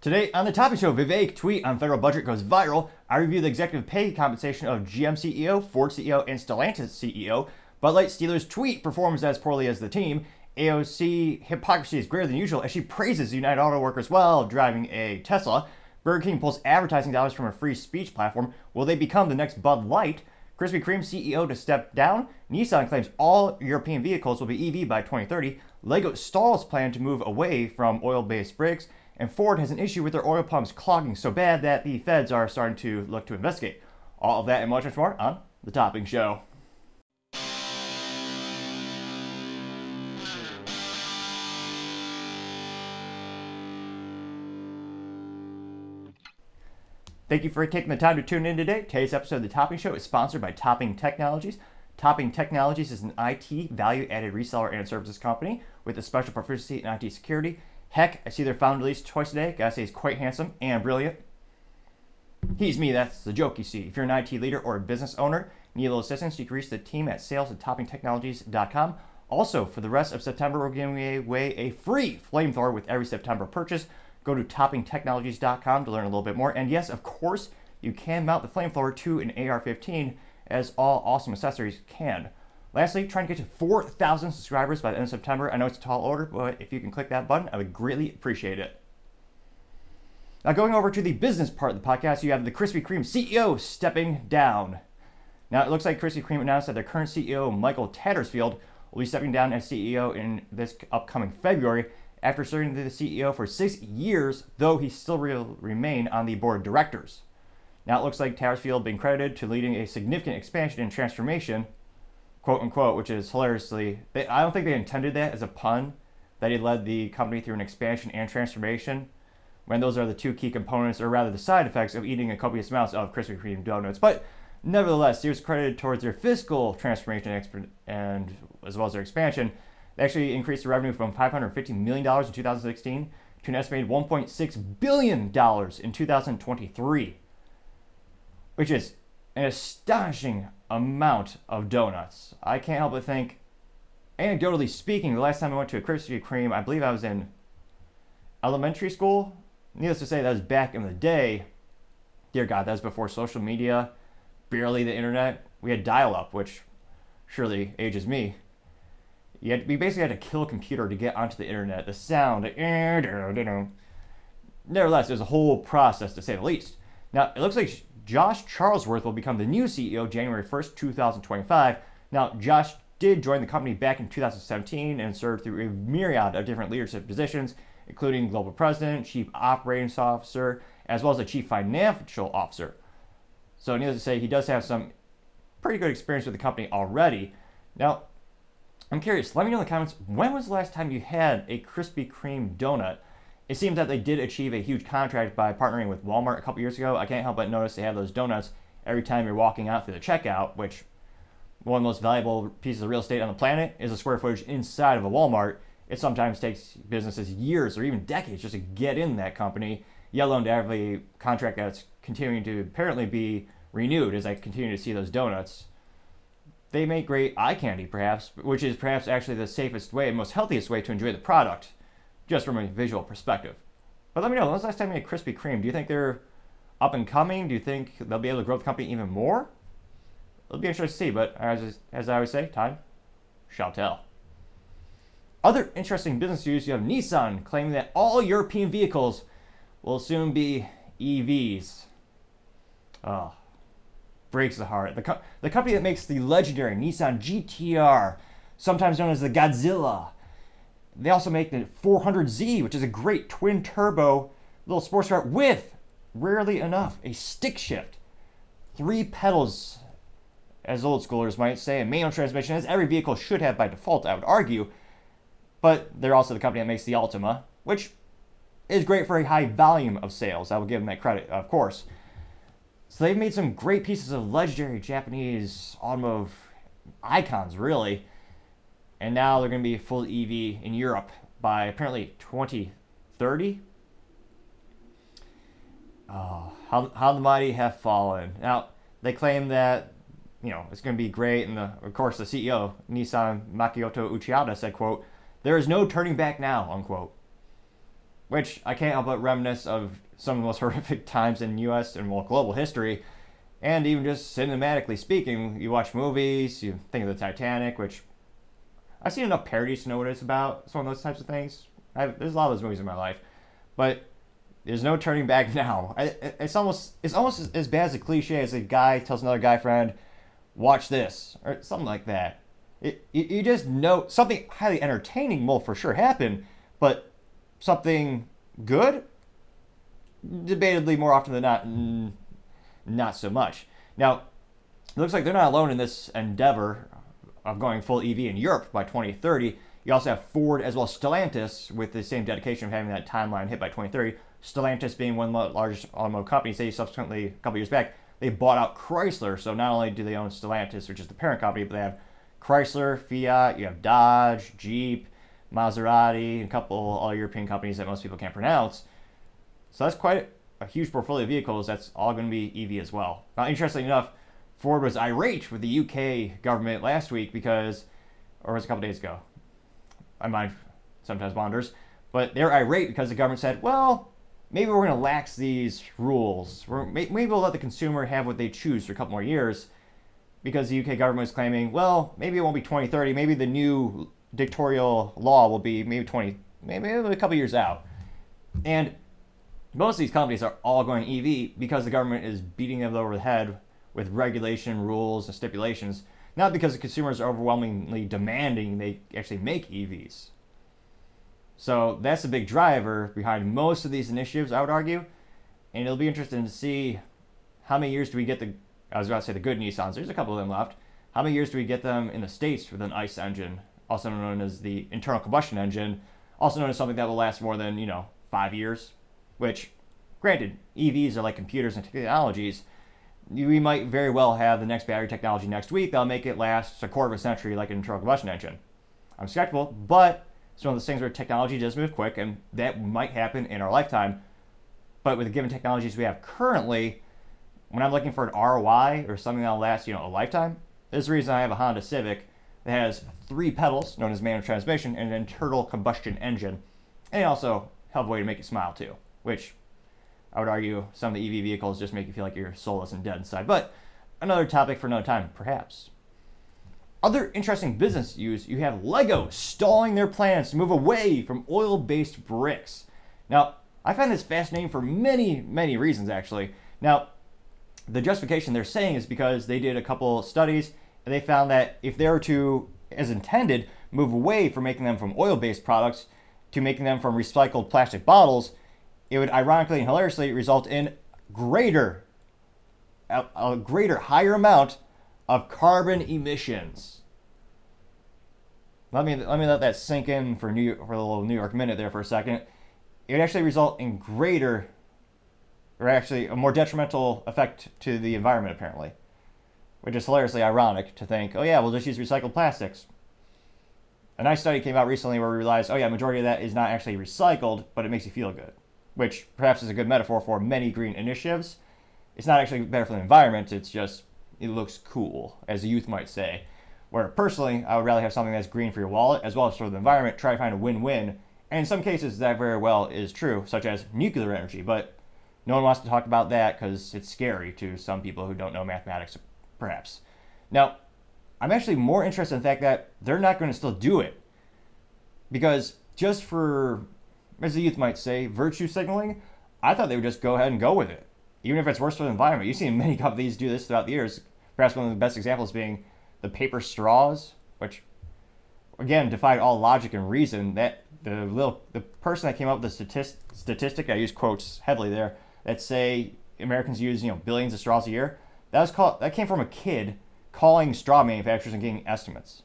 Today on the Topping show, Vivek tweet on federal budget goes viral. I review the executive pay compensation of GM CEO, Ford CEO, and Stellantis CEO. Bud Light Steelers tweet performs as poorly as the team. AOC hypocrisy is greater than usual as she praises United Auto Workers while driving a Tesla. Burger King pulls advertising dollars from a free speech platform. Will they become the next Bud Light? Krispy Kreme CEO to step down. Nissan claims all European vehicles will be EV by 2030. Lego stalls plan to move away from oil based bricks and Ford has an issue with their oil pumps clogging so bad that the feds are starting to look to investigate. All of that and much, much more on The Topping Show. Thank you for taking the time to tune in today. Today's episode of The Topping Show is sponsored by Topping Technologies. Topping Technologies is an IT value added reseller and services company with a special proficiency in IT security Heck, I see their founder release twice a day. Gotta say, he's quite handsome and brilliant. He's me, that's the joke you see. If you're an IT leader or a business owner, need a little assistance, you can reach the team at sales at toppingtechnologies.com. Also, for the rest of September, we're giving away a free flamethrower with every September purchase. Go to toppingtechnologies.com to learn a little bit more. And yes, of course, you can mount the flamethrower to an AR 15, as all awesome accessories can. Lastly, trying to get to 4,000 subscribers by the end of September. I know it's a tall order, but if you can click that button, I would greatly appreciate it. Now, going over to the business part of the podcast, you have the Krispy Kreme CEO stepping down. Now, it looks like Krispy Kreme announced that their current CEO, Michael Tattersfield, will be stepping down as CEO in this upcoming February after serving as the CEO for six years, though he still will remain on the board of directors. Now, it looks like Tattersfield being credited to leading a significant expansion and transformation quote unquote, which is hilariously, they, I don't think they intended that as a pun, that he led the company through an expansion and transformation, when those are the two key components, or rather the side effects of eating a copious amount of Krispy Kreme donuts. But nevertheless, he was credited towards their fiscal transformation and as well as their expansion. They actually increased the revenue from $550 million in 2016 to an estimated $1.6 billion in 2023, which is an astonishing amount of donuts. I can't help but think, anecdotally speaking, the last time I went to a Krispy Kreme, I believe I was in elementary school. Needless to say, that was back in the day. Dear God, that was before social media, barely the internet. We had dial up, which surely ages me. You had, we basically had to kill a computer to get onto the internet. The sound, eh, nevertheless, it was a whole process to say the least. Now, it looks like Josh Charlesworth will become the new CEO January 1st, 2025. Now, Josh did join the company back in 2017 and served through a myriad of different leadership positions, including global president, chief operating officer, as well as a chief financial officer. So, needless to say, he does have some pretty good experience with the company already. Now, I'm curious, let me know in the comments when was the last time you had a Krispy Kreme donut? It seems that they did achieve a huge contract by partnering with Walmart a couple years ago. I can't help but notice they have those donuts every time you're walking out through the checkout, which one of the most valuable pieces of real estate on the planet is the square footage inside of a Walmart. It sometimes takes businesses years or even decades just to get in that company, yet alone to have a contract that's continuing to apparently be renewed as I continue to see those donuts. They make great eye candy, perhaps, which is perhaps actually the safest way most healthiest way to enjoy the product just from a visual perspective. But let me know, when was the last time you had Krispy Kreme? Do you think they're up and coming? Do you think they'll be able to grow the company even more? It'll be interesting to see, but as, as I always say, time shall tell. Other interesting business news you have Nissan claiming that all European vehicles will soon be EVs. Oh, ah, breaks the heart. The, co- the company that makes the legendary Nissan GTR, sometimes known as the Godzilla, they also make the 400Z, which is a great twin turbo little sports car with, rarely enough, a stick shift. Three pedals, as old schoolers might say, a manual transmission, as every vehicle should have by default, I would argue. But they're also the company that makes the Altima, which is great for a high volume of sales. I will give them that credit, of course. So they've made some great pieces of legendary Japanese automotive icons, really and now they're going to be full EV in Europe by apparently 2030. Oh, how, how the mighty have fallen. Now, they claim that, you know, it's going to be great. And the, of course, the CEO, Nissan Makoto Uchihata, said, quote, there is no turning back now, unquote. which I can't help but reminisce of some of the most horrific times in U.S. and well, global history, and even just cinematically speaking. You watch movies, you think of the Titanic, which I've seen enough parodies to know what it's about. Some of those types of things. I've, there's a lot of those movies in my life, but there's no turning back now. I, it's almost it's almost as bad as a cliche as a guy tells another guy friend, "Watch this" or something like that. It, you, you just know something highly entertaining will for sure happen, but something good, debatably more often than not, not so much. Now, it looks like they're not alone in this endeavor of going full EV in Europe by 2030. You also have Ford as well as Stellantis with the same dedication of having that timeline hit by 2030. Stellantis being one of the largest automotive companies, they subsequently, a couple years back, they bought out Chrysler. So not only do they own Stellantis, which is the parent company, but they have Chrysler, Fiat, you have Dodge, Jeep, Maserati, a couple all European companies that most people can't pronounce. So that's quite a huge portfolio of vehicles. That's all going to be EV as well. Now, interestingly enough, Ford was irate with the UK government last week because, or was a couple days ago. My mind sometimes wanders, but they're irate because the government said, well, maybe we're going to lax these rules. We're, maybe we'll let the consumer have what they choose for a couple more years because the UK government is claiming, well, maybe it won't be 2030. Maybe the new dictatorial law will be maybe 20, maybe a couple years out. And most of these companies are all going EV because the government is beating them over the head with regulation, rules, and stipulations, not because the consumers are overwhelmingly demanding they actually make EVs. So that's a big driver behind most of these initiatives, I would argue. And it'll be interesting to see how many years do we get the, I was about to say the good Nissans, there's a couple of them left. How many years do we get them in the States with an ICE engine, also known as the internal combustion engine, also known as something that will last more than, you know, five years? Which, granted, EVs are like computers and technologies. We might very well have the next battery technology next week that'll make it last a quarter of a century like an internal combustion engine. I'm skeptical, but it's one of those things where technology does move quick, and that might happen in our lifetime. But with the given technologies we have currently, when I'm looking for an ROI or something that'll last, you know, a lifetime, there's the reason I have a Honda Civic that has three pedals, known as manual transmission, and an internal combustion engine, and also have a way to make it smile too, which I would argue some of the EV vehicles just make you feel like you're soulless and dead inside. But another topic for another time, perhaps. Other interesting business use, you have Lego stalling their plans to move away from oil based bricks. Now, I find this fascinating for many, many reasons, actually. Now, the justification they're saying is because they did a couple studies and they found that if they were to, as intended, move away from making them from oil based products to making them from recycled plastic bottles, it would ironically and hilariously result in greater, a, a greater, higher amount of carbon emissions. Let me let me let that sink in for New for a little New York minute there for a second. It would actually result in greater, or actually a more detrimental effect to the environment apparently, which is hilariously ironic to think. Oh yeah, we'll just use recycled plastics. A nice study came out recently where we realized, oh yeah, majority of that is not actually recycled, but it makes you feel good, which perhaps is a good metaphor for many green initiatives. It's not actually better for the environment. It's just it looks cool, as a youth might say. Where personally, I would rather have something that's green for your wallet as well as for the environment, try to find a win win. And in some cases, that very well is true, such as nuclear energy, but no one wants to talk about that because it's scary to some people who don't know mathematics, perhaps. Now, I'm actually more interested in the fact that they're not going to still do it. Because just for, as the youth might say, virtue signaling, I thought they would just go ahead and go with it even if it's worse for the environment. You've seen many companies do this throughout the years. Perhaps one of the best examples being the paper straws, which again defied all logic and reason. That the little the person that came up with the statist, statistic, I use quotes heavily there, that say Americans use you know billions of straws a year. That was called that came from a kid calling straw manufacturers and getting estimates.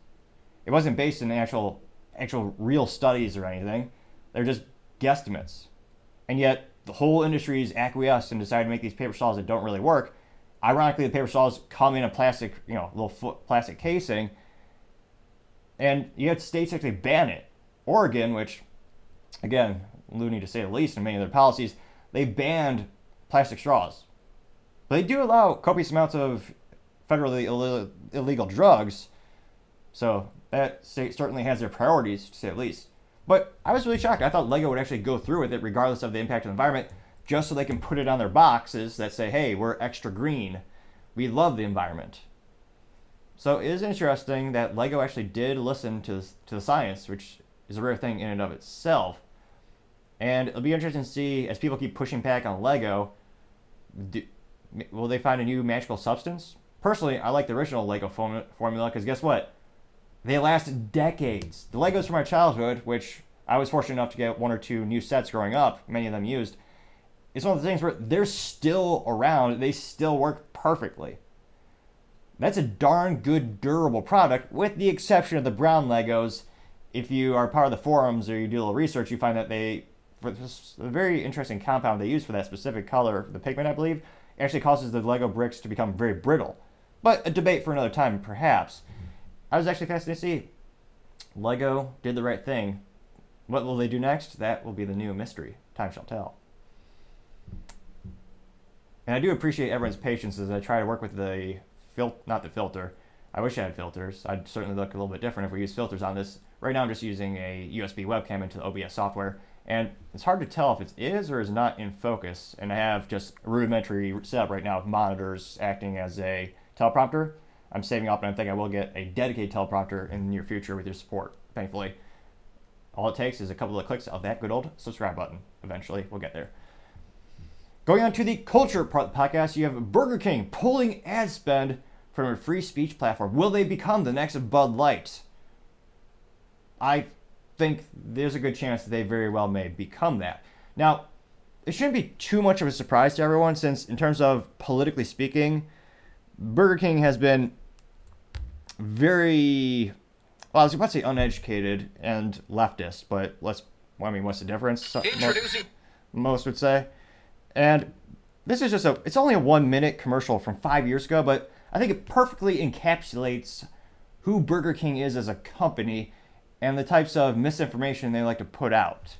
It wasn't based in actual actual real studies or anything. They're just guesstimates. And yet the whole industry is acquiesced and decided to make these paper straws that don't really work. Ironically, the paper straws come in a plastic, you know, little plastic casing, and yet states actually ban it. Oregon, which, again, loony to say the least, in many of their policies, they banned plastic straws. But they do allow copious amounts of federally Ill- illegal drugs, so that state certainly has their priorities, to say the least. But I was really shocked. I thought Lego would actually go through with it regardless of the impact on the environment, just so they can put it on their boxes that say, hey, we're extra green. We love the environment. So it is interesting that Lego actually did listen to, to the science, which is a rare thing in and of itself. And it'll be interesting to see as people keep pushing back on Lego, do, will they find a new magical substance? Personally, I like the original Lego formula because guess what? They last decades. The Legos from my childhood, which I was fortunate enough to get one or two new sets growing up, many of them used, it's one of the things where they're still around. They still work perfectly. That's a darn good, durable product, with the exception of the brown Legos. If you are part of the forums or you do a little research, you find that they, for this a very interesting compound they use for that specific color, the pigment, I believe, actually causes the Lego bricks to become very brittle. But a debate for another time, perhaps. I was actually fascinated to see Lego did the right thing. What will they do next? That will be the new mystery. Time shall tell. And I do appreciate everyone's patience as I try to work with the fil- not the filter. I wish I had filters. I'd certainly look a little bit different if we use filters on this. Right now, I'm just using a USB webcam into the OBS software, and it's hard to tell if it is or is not in focus. And I have just a rudimentary setup right now with monitors acting as a teleprompter. I'm saving up, and I think I will get a dedicated teleprompter in the near future with your support, thankfully. All it takes is a couple of clicks of that good old subscribe button. Eventually, we'll get there. Going on to the culture part of the podcast, you have Burger King pulling ad spend from a free speech platform. Will they become the next Bud Light? I think there's a good chance that they very well may become that. Now, it shouldn't be too much of a surprise to everyone since, in terms of politically speaking, Burger King has been very, well, I was about to say uneducated and leftist, but let's, well, I mean, what's the difference? Introducing. Most, most would say. And this is just a, it's only a one minute commercial from five years ago, but I think it perfectly encapsulates who Burger King is as a company and the types of misinformation they like to put out.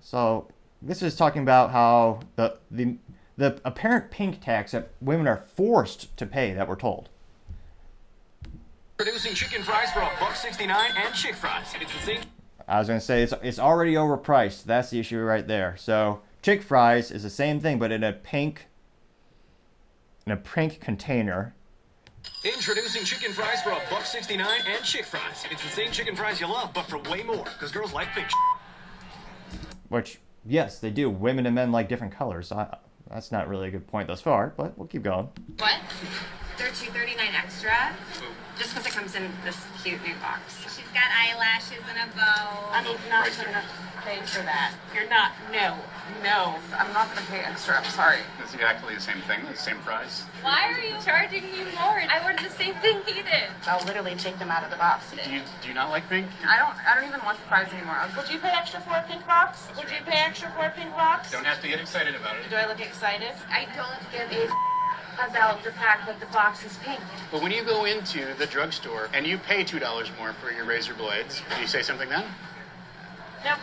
So this is talking about how the the the apparent pink tax that women are forced to pay that we're told. Producing chicken fries for a buck sixty nine and chick fries. It's the same. I was gonna say it's it's already overpriced. That's the issue right there. So chick fries is the same thing, but in a pink in a pink container. Introducing chicken fries for a buck sixty nine and chick fries. It's the same chicken fries you love, but for way more, because girls like pink. Which, yes, they do. Women and men like different colors. I, that's not really a good point thus far, but we'll keep going. What? They're two thirty nine extra. Just because it comes in this cute new box. She's got eyelashes and a bow. I'm not gonna pay for that. You're not. No. No. I'm not gonna pay extra. I'm sorry. It's exactly the same thing. The same price. Why are you charging me more? I ordered the same thing he did. I'll literally take them out of the box. Do you do you not like pink? I don't. I don't even want the fries anymore. Would you pay extra for a pink box? Would you pay extra for a pink box? Don't have to get excited about it. Do I look excited? I don't give a about the fact that the box is pink. But when you go into the drugstore and you pay $2 more for your razor blades, do you say something then? No.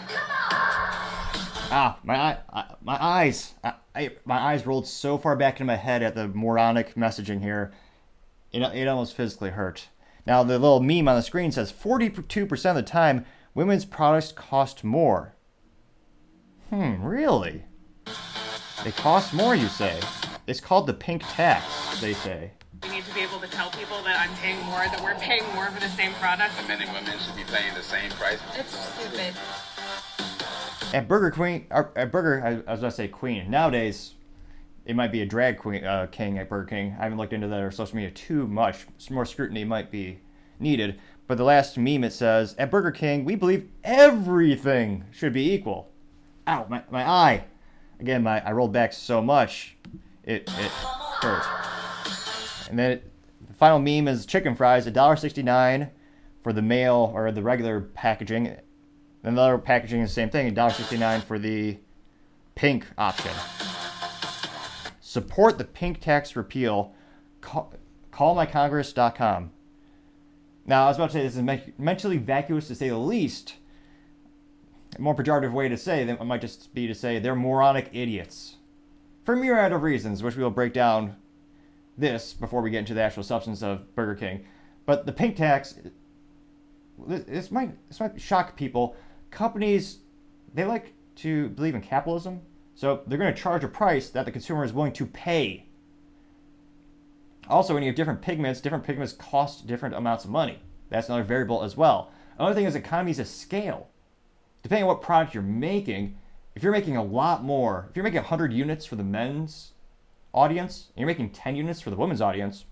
Ah, my eye, my eyes, I, I, my eyes rolled so far back in my head at the moronic messaging here. It, it almost physically hurt. Now the little meme on the screen says 42% of the time women's products cost more. Hmm, really? They cost more, you say? It's called the pink tax, they say. We need to be able to tell people that I'm paying more, that we're paying more for the same product. And men and women should be paying the same price. It's stupid. At Burger Queen, at Burger, I, was going to say Queen. Nowadays, it might be a drag queen uh, king at Burger King. I haven't looked into their social media too much. Some more scrutiny might be needed. But the last meme it says, at Burger King, we believe everything should be equal. Ow, my, my eye. Again, my I rolled back so much, it, it hurt. And then it, the final meme is chicken fries, $1.69 for the male or the regular packaging. And the other packaging is the same thing, $1.69 for the pink option. Support the pink tax repeal. Call, callmycongress.com. Now, I was about to say this is mentally vacuous to say the least. A more pejorative way to say that might just be to say they're moronic idiots. For a myriad of reasons, which we will break down this before we get into the actual substance of Burger King. But the pink tax, this might, this might shock people. companies they like to believe in capitalism, so they're going to charge a price that the consumer is willing to pay. Also, when you have different pigments, different pigments cost different amounts of money. That's another variable as well. Another thing is economies of scale. Depending on what product you're making, if you're making a lot more, if you're making 100 units for the men's audience and you're making 10 units for the women's audience,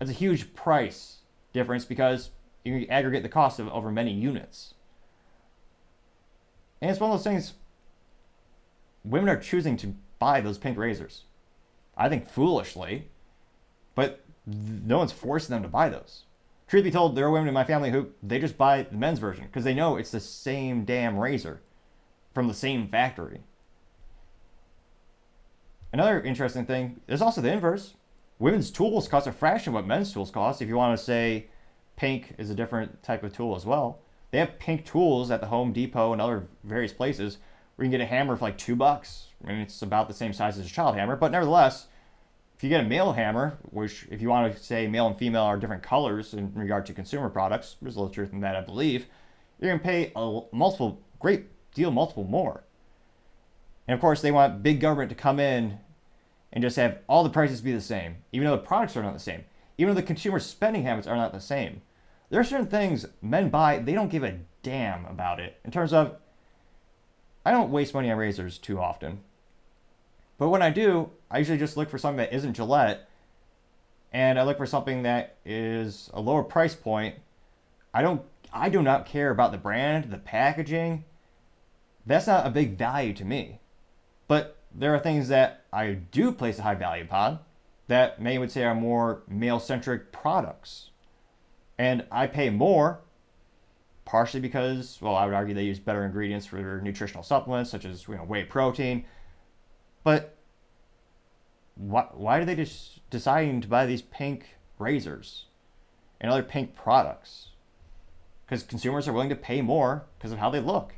that's a huge price difference because you aggregate the cost of over many units. And it's one of those things women are choosing to buy those pink razors. I think foolishly, but no one's forcing them to buy those. Truth be told, there are women in my family who they just buy the men's version because they know it's the same damn razor from the same factory. Another interesting thing is also the inverse. Women's tools cost a fraction of what men's tools cost. If you want to say pink is a different type of tool as well, they have pink tools at the Home Depot and other various places where you can get a hammer for like two bucks. I mean, it's about the same size as a child hammer, but nevertheless, if you get a male hammer, which if you want to say male and female are different colors in regard to consumer products, there's a little truth in that, I believe. You're gonna pay a multiple, great deal, multiple more. And of course, they want big government to come in and just have all the prices be the same, even though the products are not the same, even though the consumer spending habits are not the same. There are certain things men buy, they don't give a damn about it. In terms of, I don't waste money on razors too often. But when I do, I usually just look for something that isn't Gillette, and I look for something that is a lower price point. I don't, I do not care about the brand, the packaging. That's not a big value to me. But there are things that I do place a high value upon that many would say are more male centric products. And I pay more partially because, well, I would argue they use better ingredients for nutritional supplements such as you know whey protein, but why, why are they just deciding to buy these pink razors and other pink products? Because consumers are willing to pay more because of how they look.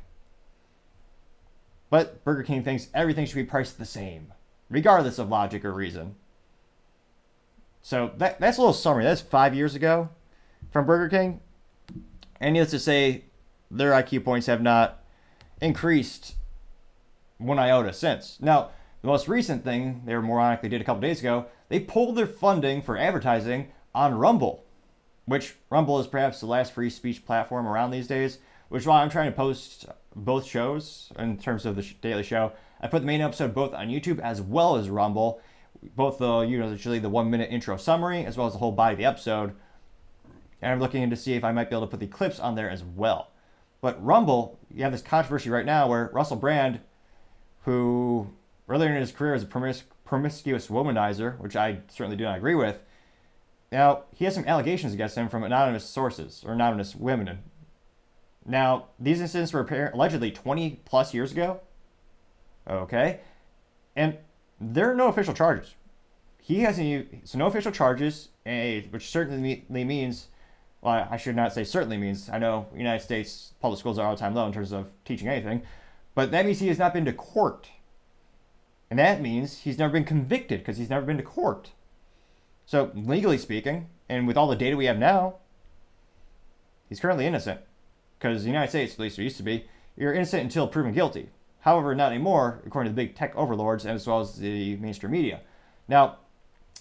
But Burger King thinks everything should be priced the same, regardless of logic or reason. So that, that's a little summary. That's five years ago from Burger King. And needless to say, their IQ points have not increased one iota since. Now, the most recent thing they were moronically did a couple days ago, they pulled their funding for advertising on Rumble, which Rumble is perhaps the last free speech platform around these days, which is why I'm trying to post both shows in terms of the daily show. I put the main episode both on YouTube as well as Rumble, both the you know usually the one minute intro summary as well as the whole body of the episode. And I'm looking to see if I might be able to put the clips on there as well. But Rumble, you have this controversy right now where Russell Brand, who earlier in his career as a promis- promiscuous womanizer, which I certainly do not agree with. Now, he has some allegations against him from anonymous sources or anonymous women. Now, these incidents were allegedly 20 plus years ago. Okay. And there are no official charges. He has any, so no official charges, eh, which certainly means, well, I should not say certainly means, I know United States public schools are all time low in terms of teaching anything, but that means he has not been to court and that means he's never been convicted because he's never been to court. So, legally speaking, and with all the data we have now, he's currently innocent. Because the United States, at least it used to be, you're innocent until proven guilty. However, not anymore, according to the big tech overlords and as well as the mainstream media. Now,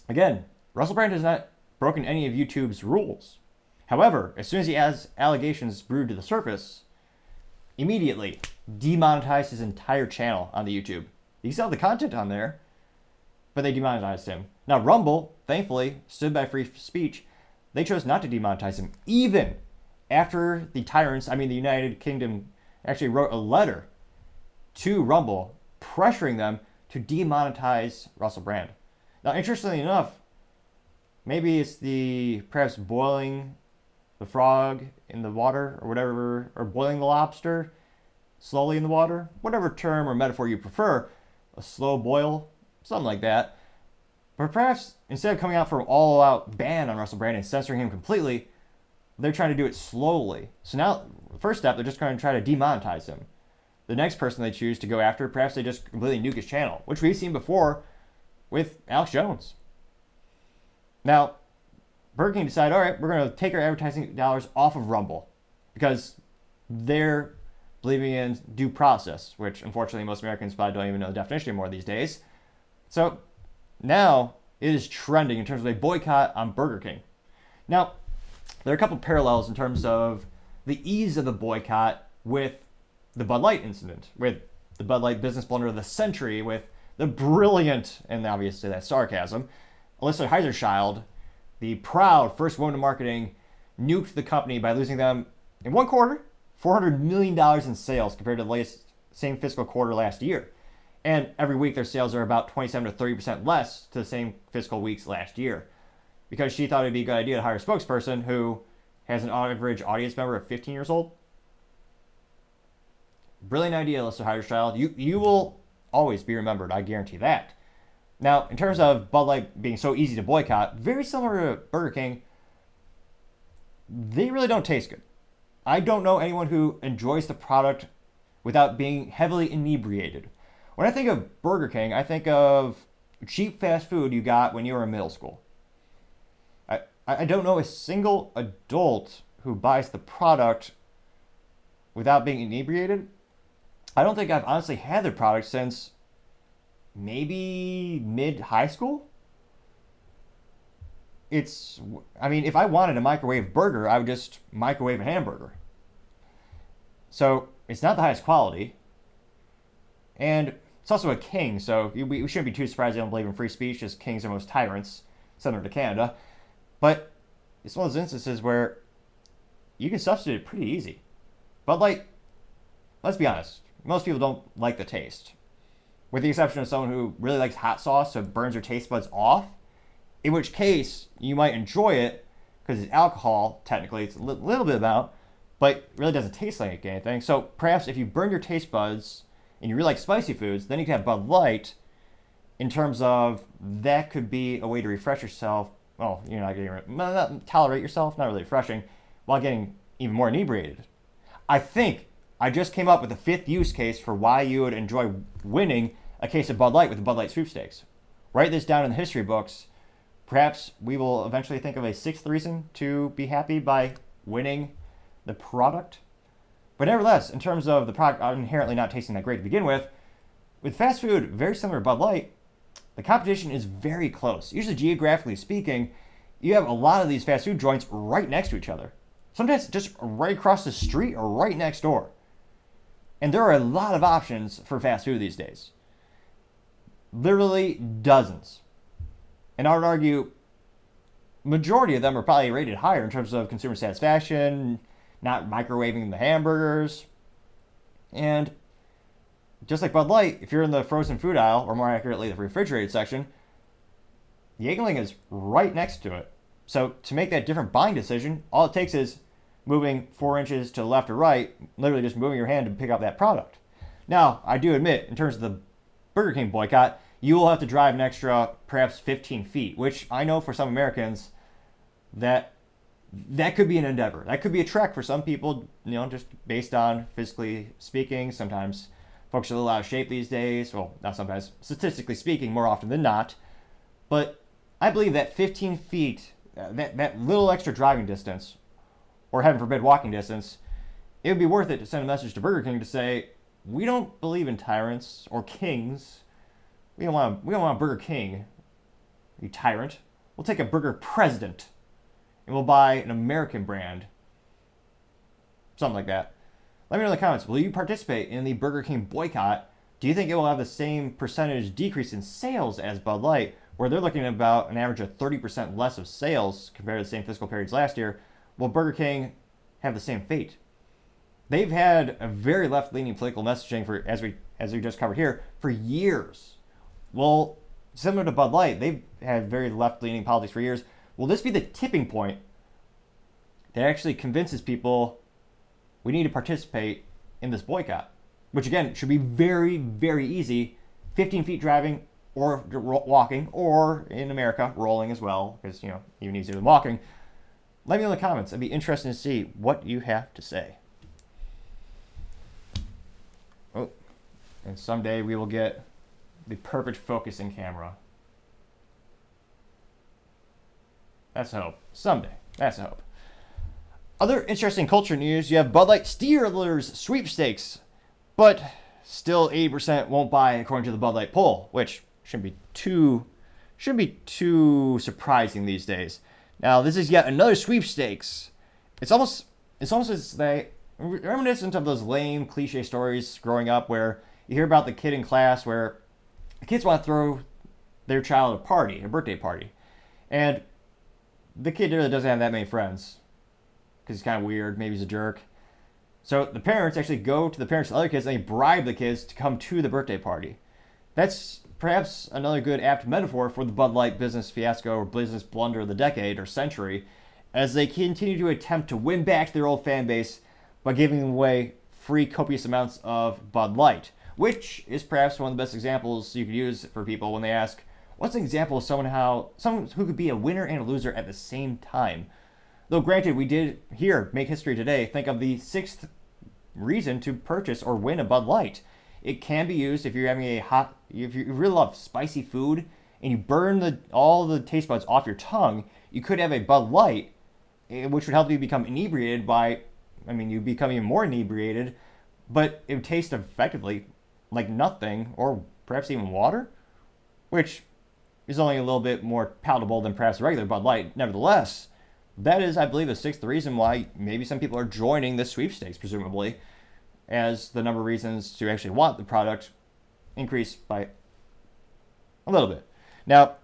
again, Russell Brand has not broken any of YouTube's rules. However, as soon as he has allegations brewed to the surface, immediately demonetized his entire channel on the YouTube. He still have the content on there, but they demonetized him. Now, Rumble, thankfully, stood by free speech. They chose not to demonetize him, even after the tyrants, I mean, the United Kingdom, actually wrote a letter to Rumble pressuring them to demonetize Russell Brand. Now, interestingly enough, maybe it's the perhaps boiling the frog in the water or whatever, or boiling the lobster slowly in the water, whatever term or metaphor you prefer a slow boil, something like that. But perhaps instead of coming out for an all out ban on Russell Brand and censoring him completely, they're trying to do it slowly. So now, first step, they're just going to try to demonetize him. The next person they choose to go after, perhaps they just completely nuke his channel, which we've seen before with Alex Jones. Now, Burger King decided, all right, we're going to take our advertising dollars off of Rumble because they're believing in due process, which unfortunately most Americans probably don't even know the definition anymore these days. So now it is trending in terms of a boycott on Burger King. Now, there are a couple parallels in terms of the ease of the boycott with the Bud Light incident, with the Bud Light business blunder of the century, with the brilliant, and obviously that's sarcasm, Alissa Heinerscheid, the proud first woman in marketing, nuked the company by losing them in one quarter, $400 million in sales compared to the latest, same fiscal quarter last year. And every week their sales are about 27 to 30% less to the same fiscal weeks last year. Because she thought it'd be a good idea to hire a spokesperson who has an average audience member of 15 years old. Brilliant idea, Alissa Heinerscheid. You, you will always be remembered, I guarantee that. Now, in terms of Bud Light being so easy to boycott, very similar to Burger King, they really don't taste good. I don't know anyone who enjoys the product without being heavily inebriated. When I think of Burger King, I think of cheap fast food you got when you were in middle school. I, don't know a single adult who buys the product without being inebriated. I don't think I've honestly had their product since maybe mid high school. It's, I mean, if I wanted a microwave burger, I would just microwave a hamburger. So it's not the highest quality. And it's also a king, so we shouldn't be too surprised they don't believe in free speech, as kings are most tyrants, similar to Canada. But it's one of those instances where you can substitute it pretty easy. But, like, let's be honest, most people don't like the taste. With the exception of someone who really likes hot sauce, so burns your taste buds off in which case you might enjoy it because it's alcohol, technically, it's a li- little bit about, but really doesn't taste like anything. So perhaps if you burn your taste buds and you really like spicy foods, then you can have Bud Light in terms of that could be a way to refresh yourself. Well, you're not getting, not tolerate yourself, not really refreshing, while getting even more inebriated. I think I just came up with a fifth use case for why you would enjoy winning a case of Bud Light with the Bud Light sweepstakes. Write this down in the history books Perhaps we will eventually think of a sixth reason to be happy by winning the product. But nevertheless, in terms of the product inherently not tasting that great to begin with, with fast food, very similar to Bud Light, the competition is very close. Usually, geographically speaking, you have a lot of these fast food joints right next to each other. Sometimes just right across the street or right next door. And there are a lot of options for fast food these days. Literally dozens. And I would argue majority of them are probably rated higher in terms of consumer satisfaction, not microwaving the hamburgers. And just like Bud Light, if you're in the frozen food aisle, or more accurately, the refrigerated section, Yuengling is right next to it. So to make that different buying decision, all it takes is moving four inches to the left or right, literally just moving your hand to pick up that product. Now, I do admit, in terms of the Burger King boycott, you will have to drive an extra perhaps 15 feet, which I know for some Americans that that could be an endeavor. That could be a trek for some people, you know, just based on physically speaking. Sometimes folks are a little out of shape these days. Well, not sometimes, statistically speaking, more often than not. But I believe that 15 feet, uh, that, little extra driving distance, or heaven forbid, walking distance, it would be worth it to send a message to Burger King to say, we don't believe in tyrants or kings we don't want we don't want a Burger King, you tyrant. We'll take a Burger President, and we'll buy an American brand. Something like that. Let me know in the comments. Will you participate in the Burger King boycott? Do you think it will have the same percentage decrease in sales as Bud Light, where they're looking at about an average of 30% less of sales compared to the same fiscal periods last year? Will Burger King have the same fate? They've had a very left-leaning political messaging for, as we as we just covered here, for years. Well, similar to Bud Light, they've had very left leaning politics for years. Will this be the tipping point that actually convinces people we need to participate in this boycott? Which again should be very, very easy 15 feet driving or walking, or in America, rolling as well, because, you know, even easier than walking. Let me know in the comments. I'd be interested to see what you have to say. Oh, and someday we will get the perfect focusing camera. That's a hope. Someday. That's a hope. Other interesting culture news you have Bud Light Steelers sweepstakes, but still 80% won't buy according to the Bud Light poll, which shouldn't be too shouldn't be too surprising these days. Now, this is yet another sweepstakes. It's almost it's almost as they reminiscent of those lame cliche stories growing up where you hear about the kid in class where the kids want to throw their child a party, a birthday party, and the kid really doesn't have that many friends because he's kind of weird. Maybe he's a jerk. So the parents actually go to the parents of the other kids and they bribe the kids to come to the birthday party. That's perhaps another good apt metaphor for the Bud Light business fiasco or business blunder of the decade or century, as they continue to attempt to win back their old fan base by giving away free copious amounts of Bud Light, which is perhaps one of the best examples you could use for people when they ask, "What's an example of someone how someone who could be a winner and a loser at the same time?" Though granted, we did here make history today. Think of the sixth reason to purchase or win a Bud Light. It can be used if you're having a hot, if you really love spicy food and you burn the all the taste buds off your tongue. You could have a Bud Light, eh, which would help you become inebriated by I mean, you become even more inebriated, but it would taste effectively like nothing, or perhaps even water, which is only a little bit more palatable than perhaps regular Bud Light. Nevertheless, that is, I believe, the sixth reason why maybe some people are joining the sweepstakes, presumably, as the number of reasons to actually want the product increase by a little bit. Now,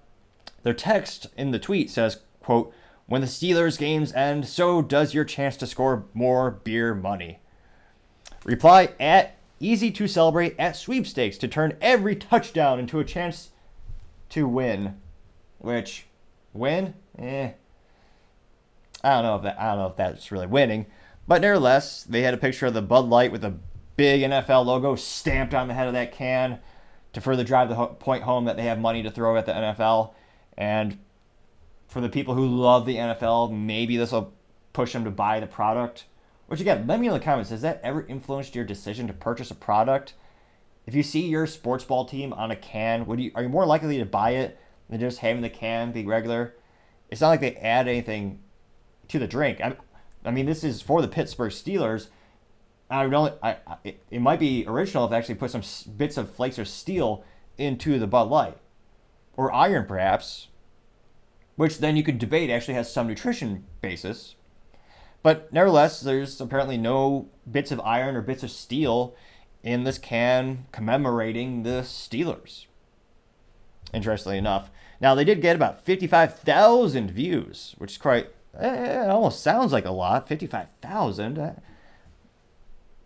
their text in the tweet says, quote, when the Steelers games end, so does your chance to score more beer money. Reply at easy to celebrate at sweepstakes to turn every touchdown into a chance to win. Which win? Eh. I don't know if that I don't know if that's really winning. But nevertheless, they had a picture of the Bud Light with a big NFL logo stamped on the head of that can to further drive the point home that they have money to throw at the NFL. And for the people who love the NFL, maybe this will push them to buy the product. Which again, let me know in the comments. Has that ever influenced your decision to purchase a product? If you see your sports ball team on a can, would you are you more likely to buy it than just having the can be regular? It's not like they add anything to the drink. I, I mean, this is for the Pittsburgh Steelers. I don't. I, I it, it might be original if they actually put some bits of flakes of steel into the Bud Light, or iron perhaps which then you could debate actually has some nutrition basis. But nevertheless, there's apparently no bits of iron or bits of steel in this can commemorating the Steelers. Interestingly enough. Now, they did get about 55,000 views, which is quite, it almost sounds like a lot, 55,000. Eh.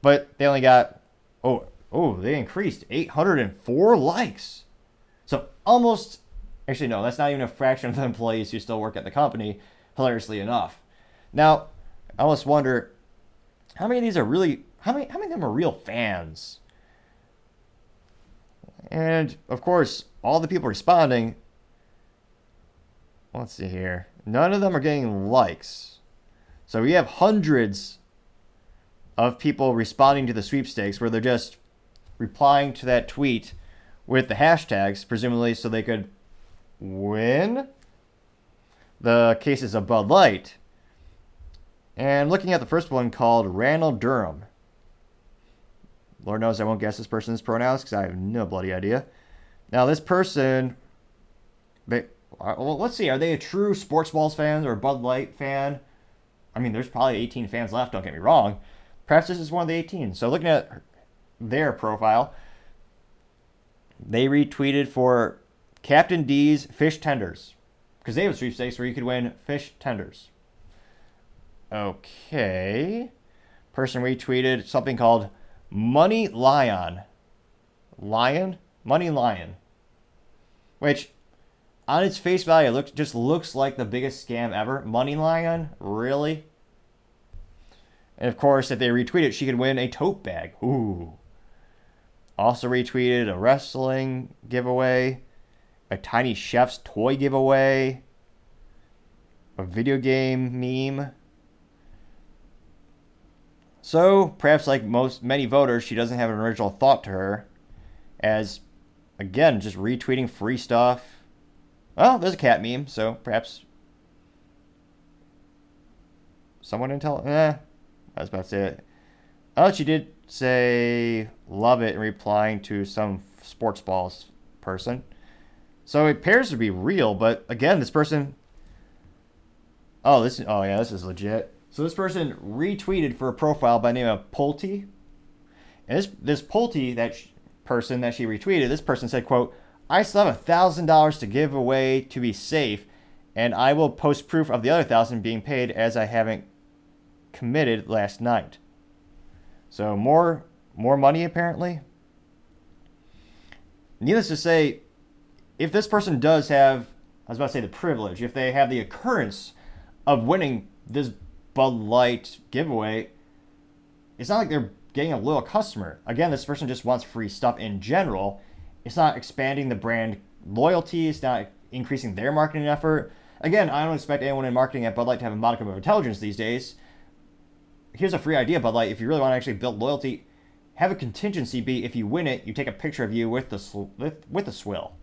But they only got, oh, oh, they increased 804 likes. So almost Actually, no, that's not even a fraction of the employees who still work at the company, hilariously enough. Now, I almost wonder how many of these are really, how many, how many of them are real fans? And of course, all the people responding, let's see here, none of them are getting likes. So we have hundreds of people responding to the sweepstakes where they're just replying to that tweet with the hashtags, presumably so they could win the cases of Bud Light. And looking at the first one called Randall Durham. Lord knows I won't guess this person's pronouns because I have no bloody idea. Now, this person, well, let's see, are they a true Sports Balls fan or a Bud Light fan? I mean, there's probably 18 fans left, don't get me wrong. Perhaps this is one of the 18. So, looking at their profile, they retweeted for Captain D's Fish Tenders. Because they have a sweepstakes where you could win fish tenders. Okay. Person retweeted something called Money Lion. Lion? Money Lion. Which, on its face value, it looks just looks like the biggest scam ever. Money Lion? Really? And of course, if they retweet it, she could win a tote bag. Ooh. Also retweeted a wrestling giveaway a tiny chef's toy giveaway, a video game meme. So, perhaps like most many voters, she doesn't have an original thought to her, as again, just retweeting free stuff. Well, there's a cat meme, so perhaps someone intelligent. Eh, I was about to say it. Oh, she did say love it in replying to some sports balls person. So it appears to be real, but again, this person. Oh, this. Oh yeah, this is legit. So this person retweeted for a profile by name of Pulte. And this this Pulte that person that she retweeted, this person said, "quote I still have a thousand dollars to give away to be safe, and I will post proof of the other thousand being paid as I haven't committed last night." So more more money apparently. Needless to say, if this person does have, I was about to say the privilege, if they have the occurrence of winning this Bud Light giveaway, it's not like they're getting a loyal customer. Again, this person just wants free stuff in general. It's not expanding the brand loyalty. It's not increasing their marketing effort. Again, I don't expect anyone in marketing at Bud Light to have a modicum of intelligence these days. Here's a free idea, Bud Light. If you really want to actually build loyalty, have a contingency be if you win it, you take a picture of you with the sw- with, with the swill.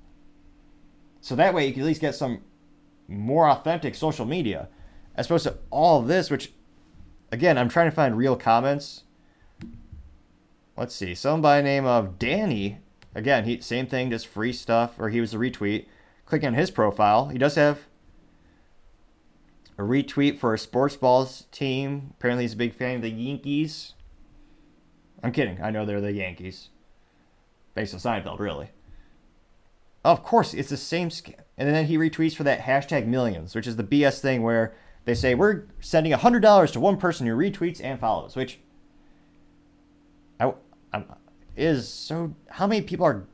So that way you can at least get some more authentic social media, as opposed to all this, which, again, I'm trying to find real comments. Let's see, someone by the name of Danny. Again, he same thing, just free stuff, or he was a retweet. Click on his profile. He does have a retweet for a sports balls team. Apparently, he's a big fan of the Yankees. I'm kidding. I know they're the Yankees. Based on Seinfeld, really. Of course, it's the same. Sc- and then he retweets for that hashtag millions, which is the BS thing where they say we're sending $100 to one person who retweets and follows, which is so. How many people are.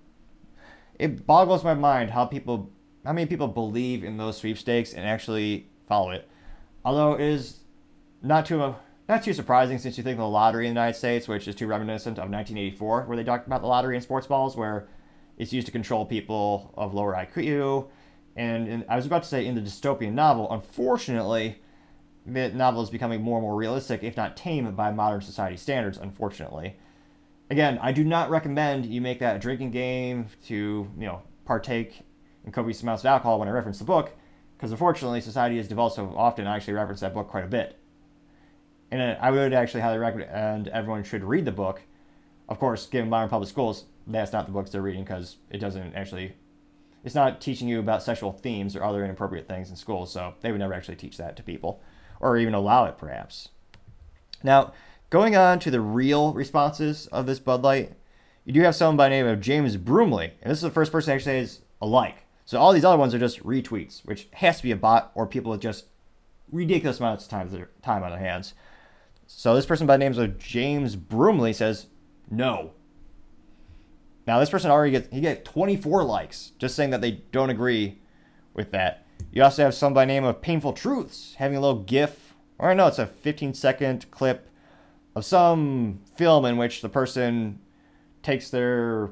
It boggles my mind how people. How many people believe in those sweepstakes and actually follow it? Although it is not too not too surprising since you think of the lottery in the United States, which is too reminiscent of 1984, where they talked about the lottery and sports balls, where it's used to control people of lower IQ. And, and I was about to say in the dystopian novel, unfortunately, the novel is becoming more and more realistic, if not tame, by modern society standards, unfortunately. Again, I do not recommend you make that a drinking game to, you know, partake in copious amounts of alcohol when I reference the book, because unfortunately society has developed so often, I actually reference that book quite a bit. And I would actually highly recommend everyone should read the book. Of course, given modern public schools, that's not the books they're reading because it doesn't actually, it's not teaching you about sexual themes or other inappropriate things in schools, so they would never actually teach that to people, or even allow it perhaps. Now, going on to the real responses of this Bud Light, you do have someone by name of James Broomley, and this is the first person actually says a like. So all these other ones are just retweets, which has to be a bot or people with just ridiculous amounts of time, time on their hands. So this person by the name of James Broomley says no. Now this person already gets he get 24 likes just saying that they don't agree with that. You also have some by name of Painful Truths having a little GIF, or no, it's a 15 second clip of some film in which the person takes their,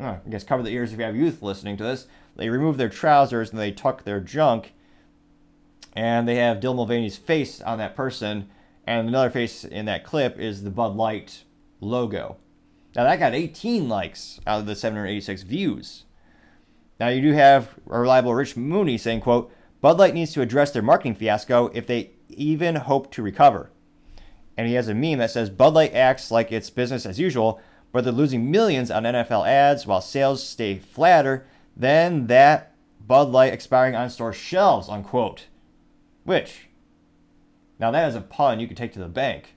uh, I guess cover the ears if you have youth listening to this. They remove their trousers and they tuck their junk, and they have Dylan Mulvaney's face on that person, and another face in that clip is the Bud Light logo. Now that got 18 likes out of the 786 views. Now you do have a reliable Rich Mooney saying, quote, Bud Light needs to address their marketing fiasco if they even hope to recover. And he has a meme that says Bud Light acts like it's business as usual, but they're losing millions on NFL ads while sales stay flatter than that Bud Light expiring on store shelves, unquote. Which, now that is a pun you could take to the bank.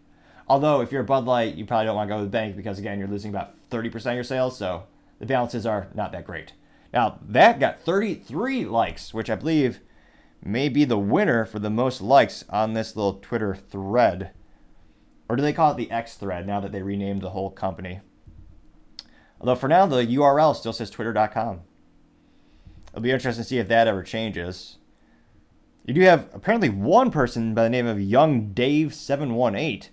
Although if you're a Bud Light, you probably don't want to go to the bank because again, you're losing about 30% of your sales, so the balances are not that great. Now that got 33 likes, which I believe may be the winner for the most likes on this little Twitter thread. Or do they call it the X thread now that they renamed the whole company? Although for now the URL still says twitter.com. It'll be interesting to see if that ever changes. You do have apparently one person by the name of Young Dave 718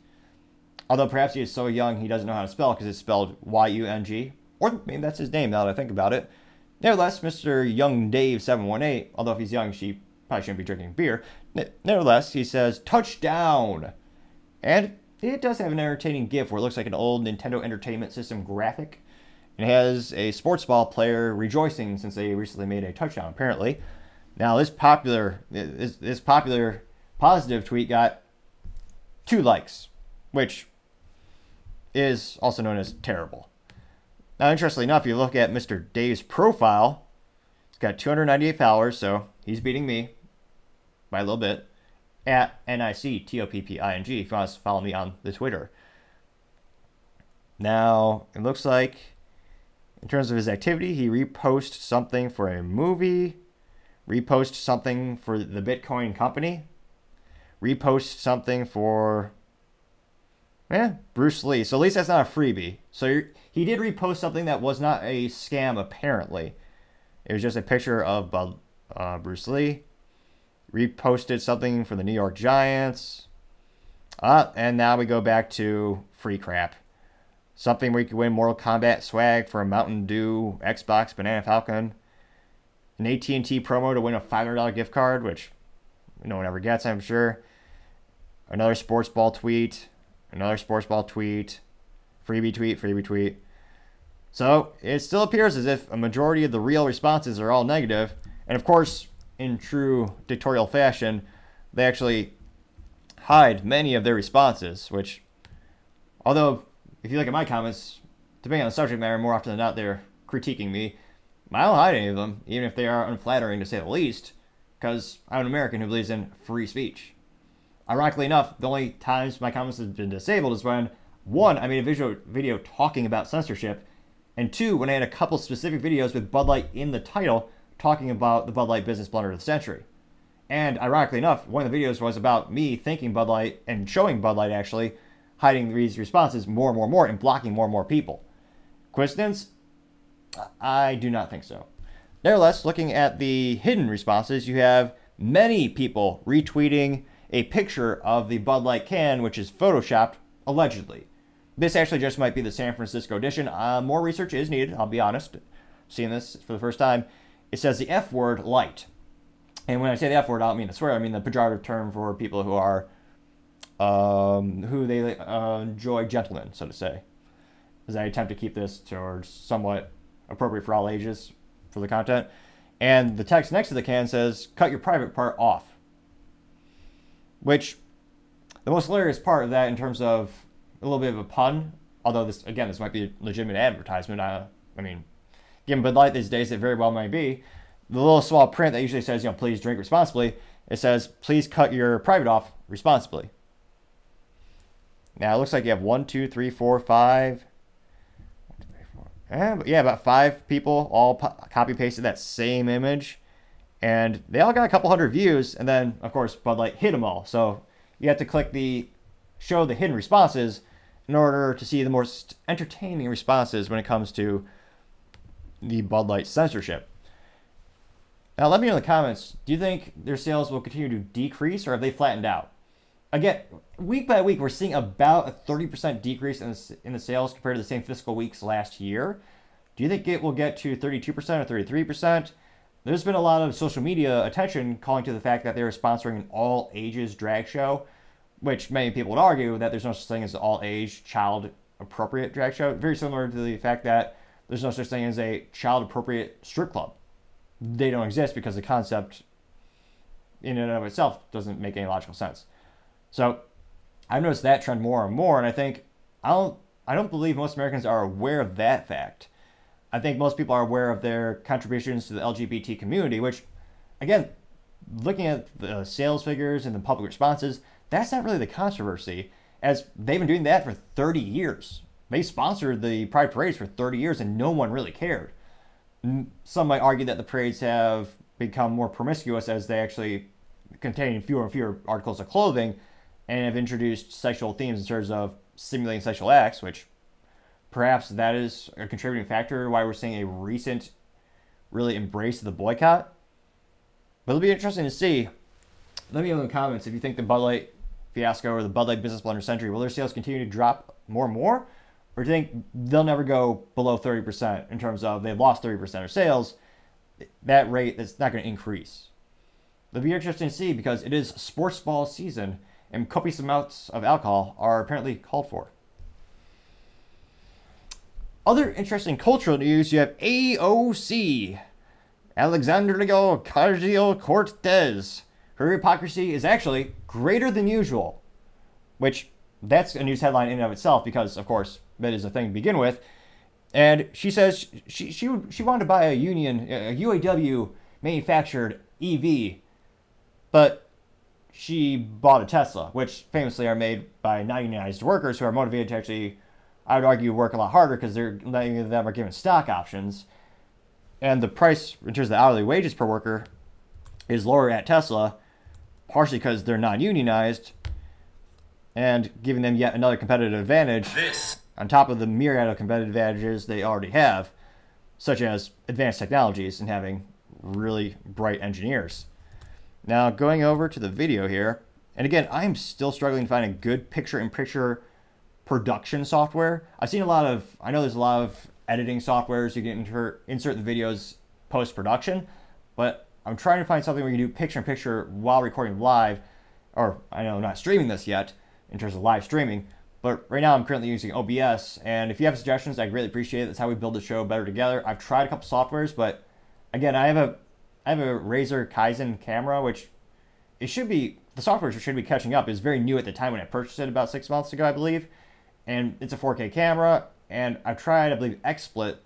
Although perhaps he is so young he doesn't know how to spell because it's spelled Y U N G. Or maybe that's his name now that I think about it. Nevertheless, Mr. Young Dave 718, although if he's young, she probably shouldn't be drinking beer. Nevertheless, he says, touchdown! And it does have an entertaining GIF where it looks like an old Nintendo Entertainment System graphic. It has a sports ball player rejoicing since they recently made a touchdown, apparently. Now, this popular, this, this popular positive tweet got two likes, which is also known as terrible. Now, interestingly enough, if you look at Mr. Dave's profile, he's got 298 followers, so he's beating me by a little bit at N I C T O P P I N G if you want to follow me on the Twitter. Now, it looks like in terms of his activity, he reposted something for a movie, repost something for the Bitcoin company, repost something for yeah, Bruce Lee. So at least that's not a freebie. So he did repost something that was not a scam, apparently. It was just a picture of uh, Bruce Lee. Reposted something for the New York Giants. Uh, and now we go back to free crap. Something where you can win Mortal Kombat swag for a Mountain Dew, Xbox, Banana Falcon. An AT&T promo to win a $500 gift card, which no one ever gets, I'm sure. Another sports ball tweet another sports ball tweet, freebie tweet, freebie tweet. So it still appears as if a majority of the real responses are all negative, and of course, in true dictatorial fashion, they actually hide many of their responses. Which, although if you look at my comments, depending on the subject matter, more often than not they're critiquing me. I don't hide any of them, even if they are unflattering to say the least, because I'm an American who believes in free speech. Ironically enough, the only times my comments have been disabled is when one, I made a visual video talking about censorship, and two, when I had a couple specific videos with Bud Light in the title talking about the Bud Light business blunder of the century. And ironically enough, one of the videos was about me thanking Bud Light and showing Bud Light actually hiding these responses more and more and more and blocking more and more people. Coincidence? I do not think so. Nevertheless, looking at the hidden responses, you have many people retweeting a picture of the Bud Light can, which is photoshopped, allegedly. This actually just might be the San Francisco edition. Uh, more research is needed, I'll be honest. Seeing this for the first time, it says the F word light. And when I say the F word, I don't mean to swear, I mean the pejorative term for people who are, um, who they uh, enjoy gentlemen, so to say. As I attempt to keep this towards somewhat appropriate for all ages for the content. And the text next to the can says, cut your private part off. Which the most hilarious part of that, in terms of a little bit of a pun, although this again this might be a legitimate advertisement. I, I mean, given Bud Light these days, it very well might be. The little small print that usually says, you know, please drink responsibly. It says, please cut your private off responsibly. Now it looks like you have one, two, three, four, five. Yeah, yeah, about five people all copy pasted that same image and they all got a couple hundred views. And then, of course, Bud Light hit them all. So you have to click the show the hidden responses in order to see the most entertaining responses when it comes to the Bud Light censorship. Now, let me know in the comments do you think their sales will continue to decrease or have they flattened out? Again, week by week, we're seeing about a 30% decrease in the, in the sales compared to the same fiscal weeks last year. Do you think it will get to 32% or 33%? there's been a lot of social media attention calling to the fact that they're sponsoring an all ages drag show, which many people would argue that there's no such thing as all age child appropriate drag show. Very similar to the fact that there's no such thing as a child appropriate strip club. They don't exist because the concept in and of itself doesn't make any logical sense. So I've noticed that trend more and more, and I think I don't I don't believe most Americans are aware of that fact. I think most people are aware of their contributions to the LGBT community, which, again, looking at the sales figures and the public responses, that's not really the controversy, as they've been doing that for 30 years. They sponsored the Pride parades for 30 years and no one really cared. Some might argue that the parades have become more promiscuous as they actually contain fewer and fewer articles of clothing and have introduced sexual themes in terms of simulating sexual acts, which perhaps that is a contributing factor why we're seeing a recent really embrace of the boycott. But it'll be interesting to see. Let me know in the comments if you think the Bud Light fiasco or the Bud Light business blunder century will their sales continue to drop more and more, or do you think they'll never go below 30% in terms of they've lost 30% of sales? That rate is not going to increase. It'll be interesting to see because it is sports ball season and copious amounts of alcohol are apparently called for. Other interesting cultural news you have AOC, Alexandria Ocasio Cortez. Her hypocrisy is actually greater than usual. which that's a news headline in and of itself because, of course, that is a thing to begin with. And she says she she she wanted to buy a union a UAW manufactured EV, but she bought a Tesla, which famously are made by non-unionized workers who are motivated to actually, I would argue, work a lot harder because they're many them are given stock options, and the price in terms of the hourly wages per worker is lower at Tesla, partially because they're non-unionized, and giving them yet another competitive advantage This on top of the myriad of competitive advantages they already have, such as advanced technologies and having really bright engineers. Now, going over to the video here, and again, I'm still struggling to find a good picture in picture production software. I've seen a lot of, I know there's a lot of editing softwares you can insert, insert the videos post production, but I'm trying to find something where you can do picture in picture while recording live, or I know I'm not streaming this yet in terms of live streaming, but right now I'm currently using OBS. And if you have suggestions, I'd really appreciate it. That's how we build the show better together. I've tried a couple softwares, but again, I have a I have a Razer Kaizen camera, which it should be the software should be catching up. It's very new at the time when I purchased it about six months ago, I believe, and it's a 4K camera. And I've tried, I believe, XSplit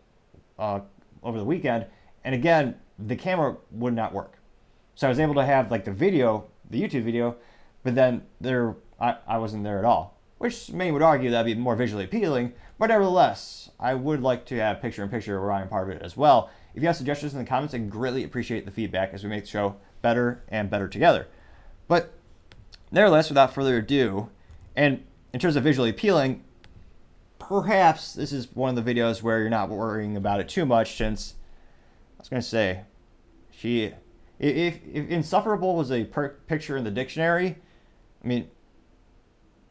uh, over the weekend, and again, the camera would not work. So I was able to have like the video, the YouTube video, but then there I, I wasn't there at all. Which many would argue that'd be more visually appealing, but nevertheless, I would like to have picture in picture I'm part of it as well. If you have suggestions in the comments, I greatly appreciate the feedback as we make the show better and better together. But nevertheless, without further ado, and in terms of visually appealing, perhaps this is one of the videos where you're not worrying about it too much since I was going to say she if, if insufferable was a per- picture in the dictionary, I mean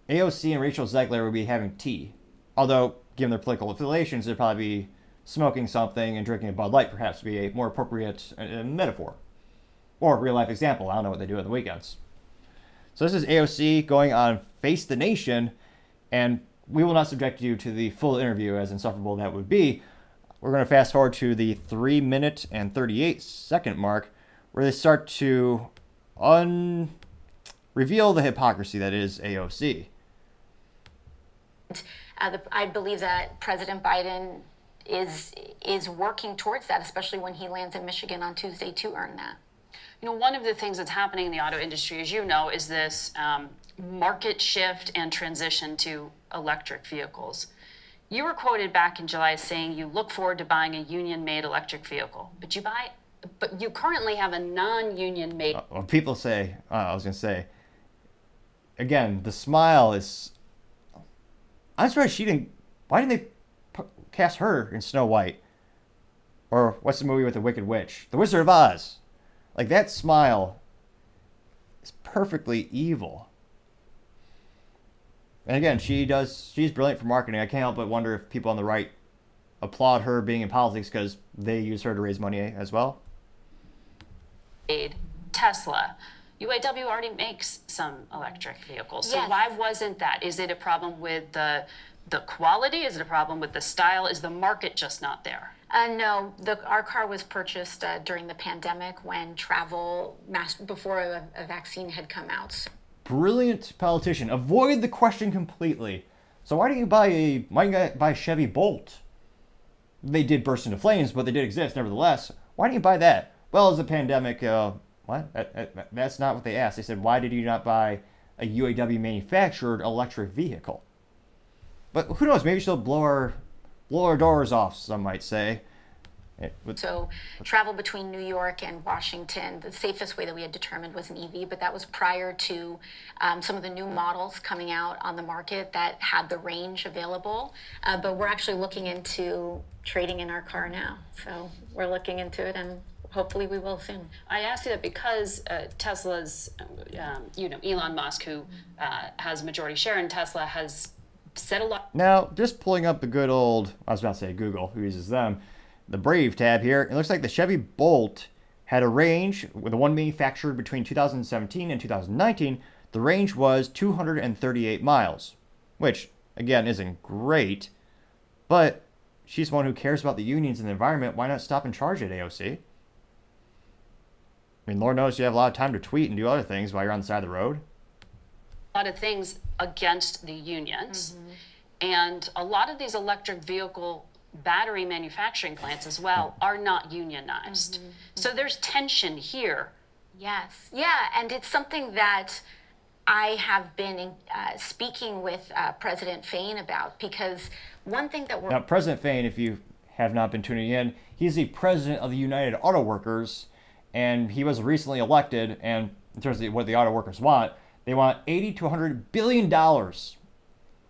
AOC and Rachel Zegler would be having tea. Although, given their political affiliations, they'd probably be smoking something and drinking a Bud Light, perhaps, would be a more appropriate uh, metaphor. Or real life example. I don't know what they do on the weekends. So, this is AOC going on Face the Nation, and we will not subject you to the full interview, as insufferable that would be. We're going to fast forward to the 3 minute and 38 second mark, where they start to un- reveal the hypocrisy that is AOC. Uh, the, I believe that President Biden is is working towards that, especially when he lands in Michigan on Tuesday to earn that. You know, one of the things that's happening in the auto industry, as you know, is this um, market shift and transition to electric vehicles. You were quoted back in July saying you look forward to buying a union-made electric vehicle, but you buy, but you currently have a non-union made. When people say, uh, I was going to say, again, the smile is. I'm surprised she didn't. Why didn't they cast her in Snow White? Or what's the movie with the Wicked Witch? The Wizard of Oz. Like that smile is perfectly evil. And again, she does. She's brilliant for marketing. I can't help but wonder if people on the right applaud her being in politics because they use her to raise money as well. Tesla. UAW already makes some electric vehicles. So Yes. why wasn't that? Is it a problem with the the quality? Is it a problem with the style? Is the market just not there? Uh, no, the, our car was purchased uh, during the pandemic when travel, mass, before a, a vaccine had come out. brilliant politician. Avoid the question completely. So why don't you buy a why don't you buy a Chevy Bolt? They did burst into flames, but they did exist nevertheless. Why don't you buy that? Well, as a pandemic, uh, what? That, that- that's not what they asked. They said, why did you not buy a UAW manufactured electric vehicle? But who knows? Maybe she'll blow our blow our doors off. Some might say. So, travel between New York and Washington, the safest way that we had determined was an EV, but that was prior to um, some of the new models coming out on the market that had the range available. Uh, but we're actually looking into trading in our car now. So, we're looking into it and hopefully we will soon. I ask you that because uh, Tesla's, um, you know, Elon Musk, who uh, has majority share in Tesla, has said a lot. Now, just pulling up the good old, I was about to say Google, who uses them, the Brave tab here, it looks like the Chevy Bolt had a range, with the one manufactured between 2017 and 2019, the range was 238 miles, which, again, isn't great, but she's one who cares about the unions and the environment. Why not stop and charge at AOC? I mean, Lord knows you have a lot of time to tweet and do other things while you're on the side of the road. a lot of things against the unions. And a lot of these electric vehicle battery manufacturing plants as well are not unionized. So there's tension here. Yes. Yeah, and it's something that I have been uh, speaking with uh, President Fain about because one thing that we're Now, President Fain, if you have not been tuning in, he's the president of the United Auto Workers, and he was recently elected. And in terms of what the auto workers want, they want 80 to 100 billion dollars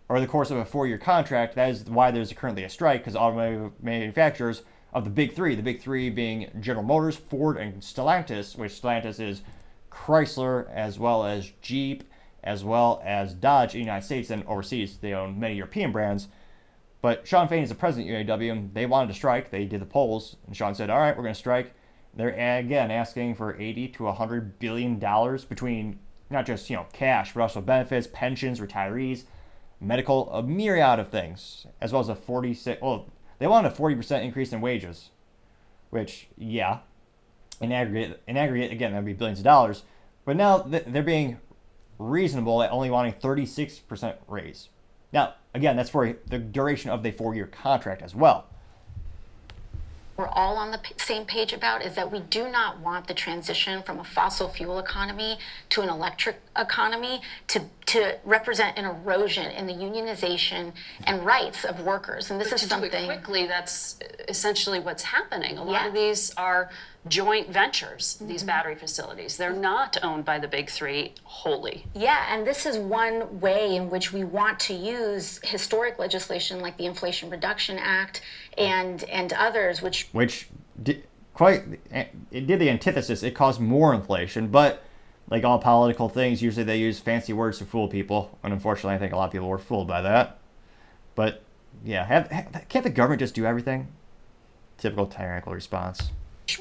over the course of a four-year contract. That is why there's currently a strike because automotive manufacturers of the big three, the big three being General Motors, Ford, and Stellantis, which Stellantis is Chrysler as well as Jeep as well as Dodge in the United States and overseas. They own many European brands. But Sean Fain is the president of UAW. They wanted to strike. They did the polls, and Sean said, "All right, we're going to strike." They're again asking for 80 to 100 billion dollars between not just you know cash, but also benefits, pensions, retirees, medical, a myriad of things, as well as a 46. Well, they want a 40 percent increase in wages, which yeah, in aggregate, in aggregate again that'd be billions of dollars. But now they're being reasonable at only wanting 36 percent raise. Now, again, that's for the duration of the four-year contract as well. We're all on the p- same page about is that we do not want the transition from a fossil fuel economy to an electric economy to to represent an erosion in the unionization and rights of workers. And this is to something quickly, that's essentially what's happening. A lot of these are joint ventures, these Mm-hmm. battery facilities. They're not owned by the big three wholly. Yeah, and this is one way in which we want to use historic legislation like the Inflation Reduction Act and and others, which which did quite it did the antithesis. It caused more inflation, but like all political things, usually they use fancy words to fool people, and unfortunately, I think a lot of people were fooled by that. But yeah, have, have, can't the government just do everything? Typical tyrannical response.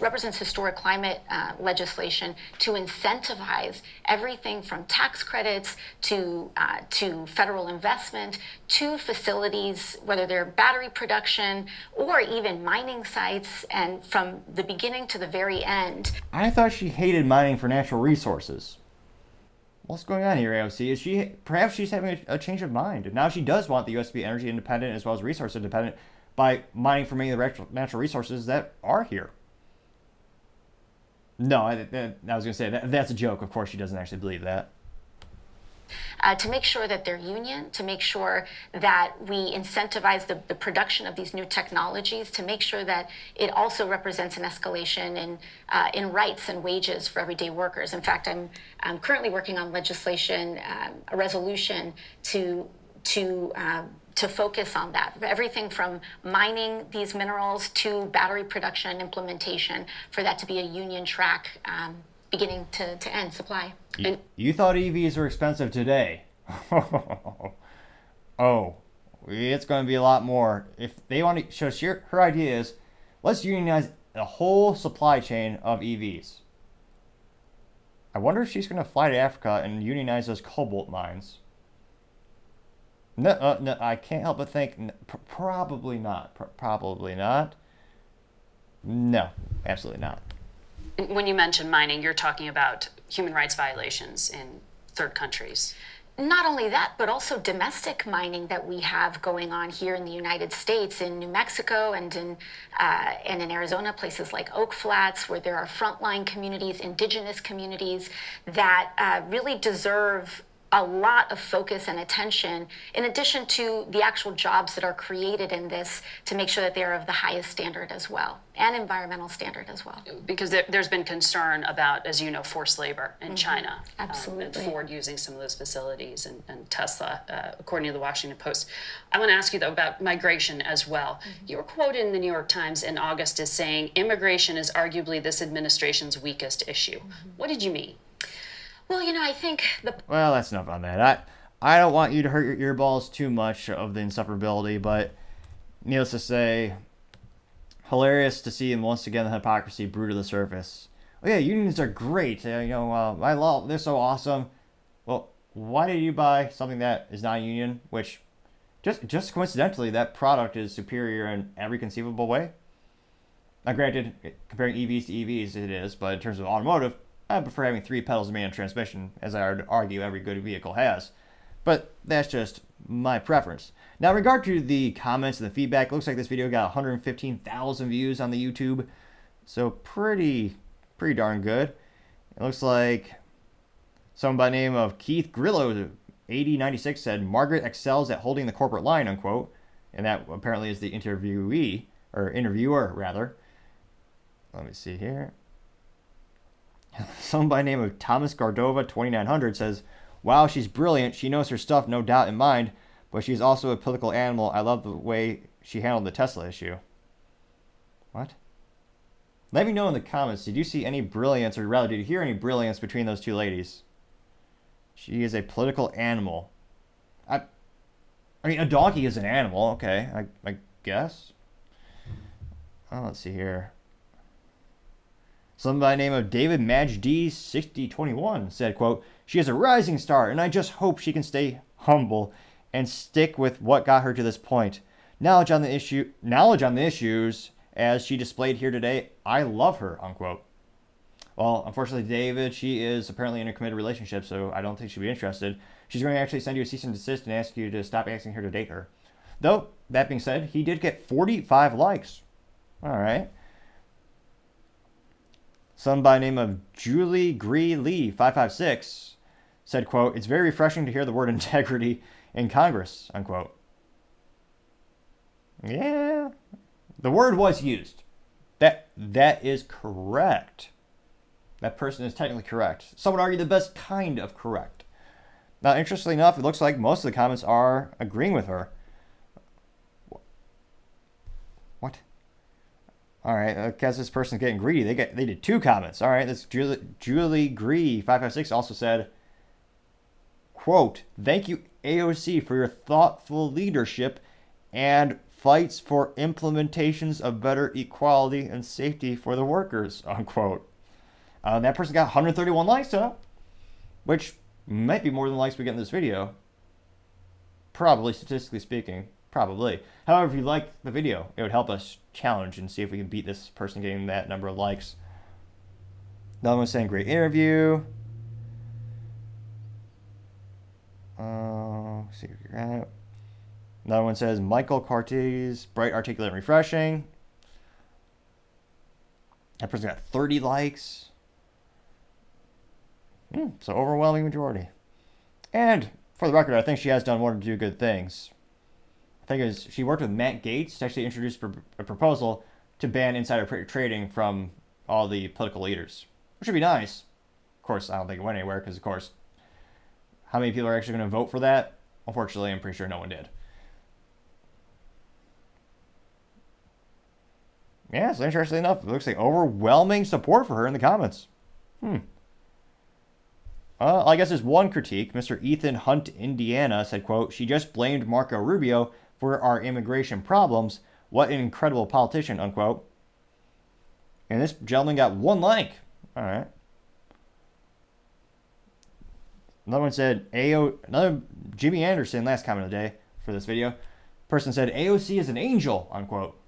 Represents historic climate uh, legislation to incentivize everything from tax credits to uh, to federal investment to facilities, whether they're battery production or even mining sites, and from the beginning to the very end. I thought she hated mining for natural resources. What's going on here, AOC? Is she perhaps she's having a, a change of mind? And now she does want the U.S. to be energy independent as well as resource independent by mining for many of the natural resources that are here. No, I, I was going to say that, that's a joke. Of course, she doesn't actually believe that. uh, to make sure that they're union, to make sure that we incentivize the, the production of these new technologies, to make sure that it also represents an escalation in, uh, in rights and wages for everyday workers. In fact, I'm, I'm currently working on legislation, um, a resolution to, to, um, to focus on that. Everything from mining these minerals to battery production and implementation for that to be a union track um, beginning to, to end supply. You, you thought EVs were expensive today. oh, it's going to be a lot more. If they want to, so she, her idea is let's unionize the whole supply chain of EVs. I wonder if she's going to fly to Africa and unionize those cobalt mines. No, uh, no, I can't help but think pr- probably not. Pr- probably not. No, absolutely not. When you mention mining, you're talking about human rights violations in third countries. Not only that, but also domestic mining that we have going on here in the United States, in New Mexico and in uh, and in Arizona, places like Oak Flats, where there are frontline communities, indigenous communities that uh, really deserve a lot of focus and attention, in addition to the actual jobs that are created in this, to make sure that they are of the highest standard as well, and environmental standard as well. Because there, there's been concern about, as you know, forced labor in China. um, and Absolutely. Ford using some of those facilities and, and Tesla, uh, according to the Washington Post. I want to ask you, though, about migration as well. You were quoted in the New York Times in August as saying immigration is arguably this administration's weakest issue. What did you mean? Well, you know, I think the Well, that's enough on that. I I don't want you to hurt your earballs too much of the insufferability, but needless to say, hilarious to see them once again the hypocrisy brew to the surface. Oh yeah, unions are great. Uh, you know, uh, I love they're so awesome. Well, why did you buy something that is not a union? Which, just just coincidentally, that product is superior in every conceivable way. Now, granted, comparing EVs to EVs, it is, but in terms of automotive, I prefer having three pedals and manual transmission, as I would argue every good vehicle has. But that's just my preference. Now, in regard to the comments and the feedback, looks like this video got 115,000 views on the YouTube, so pretty, pretty darn good. It looks like someone by the name of Keith Grillo, 8096, said Margaret excels at holding the corporate line, unquote, and that apparently is the interviewee or interviewer rather. Let me see here. Someone by name of Thomas Gardova 2900 says, "Wow, she's brilliant. She knows her stuff, no doubt in mind, but she's also a political animal. I love the way she handled the Tesla issue." What? Let me know in the comments. Did you see any brilliance, or rather, did you hear any brilliance between those two ladies? She is a political animal. I, I mean, a donkey is an animal. Okay, I, I guess. Oh, let's see here. Someone by the name of David Majdi6021 said, quote, She is a rising star, and I just hope she can stay humble and stick with what got her to this point. Knowledge on the issue knowledge on the issues as she displayed here today, I love her, unquote. Well, unfortunately, David, she is apparently in a committed relationship, so I don't think she'll be interested. She's going to actually send you a cease and desist and ask you to stop asking her to date her. Though, that being said, he did get 45 likes. All right. Some by name of Julie Gree Lee 556 said, quote, It's very refreshing to hear the word integrity in Congress, unquote. Yeah. The word was used. That that is correct. That person is technically correct. Some would argue the best kind of correct. Now, interestingly enough, it looks like most of the comments are agreeing with her. What? All right, I guess this person's getting greedy. They get they did two comments. All right, this Julie, Julie Gree five five six also said, "quote Thank you AOC for your thoughtful leadership and fights for implementations of better equality and safety for the workers." Unquote. Uh, that person got 131 likes, huh? Which might be more than likes we get in this video. Probably, statistically speaking. Probably. However, if you like the video, it would help us challenge and see if we can beat this person getting that number of likes. Another one saying great interview. Uh, see if you're. Another one says Michael Cartes, bright, articulate, and refreshing. That person got 30 likes. Hmm, so overwhelming majority. And for the record, I think she has done one or two good things. I think it was she worked with Matt Gaetz to actually introduce a proposal to ban insider trading from all the political leaders, which would be nice. Of course, I don't think it went anywhere because, of course, how many people are actually going to vote for that? Unfortunately, I'm pretty sure no one did. Yeah, so interesting enough, it looks like overwhelming support for her in the comments. Hmm. Uh, I guess there's one critique. Mr. Ethan Hunt, Indiana, said, quote, She just blamed Marco Rubio for our immigration problems. What an incredible politician, unquote. And this gentleman got one like. All right. Another one said AO. Another Jimmy Anderson. Last comment of the day for this video. Person said AOC is an angel. Unquote.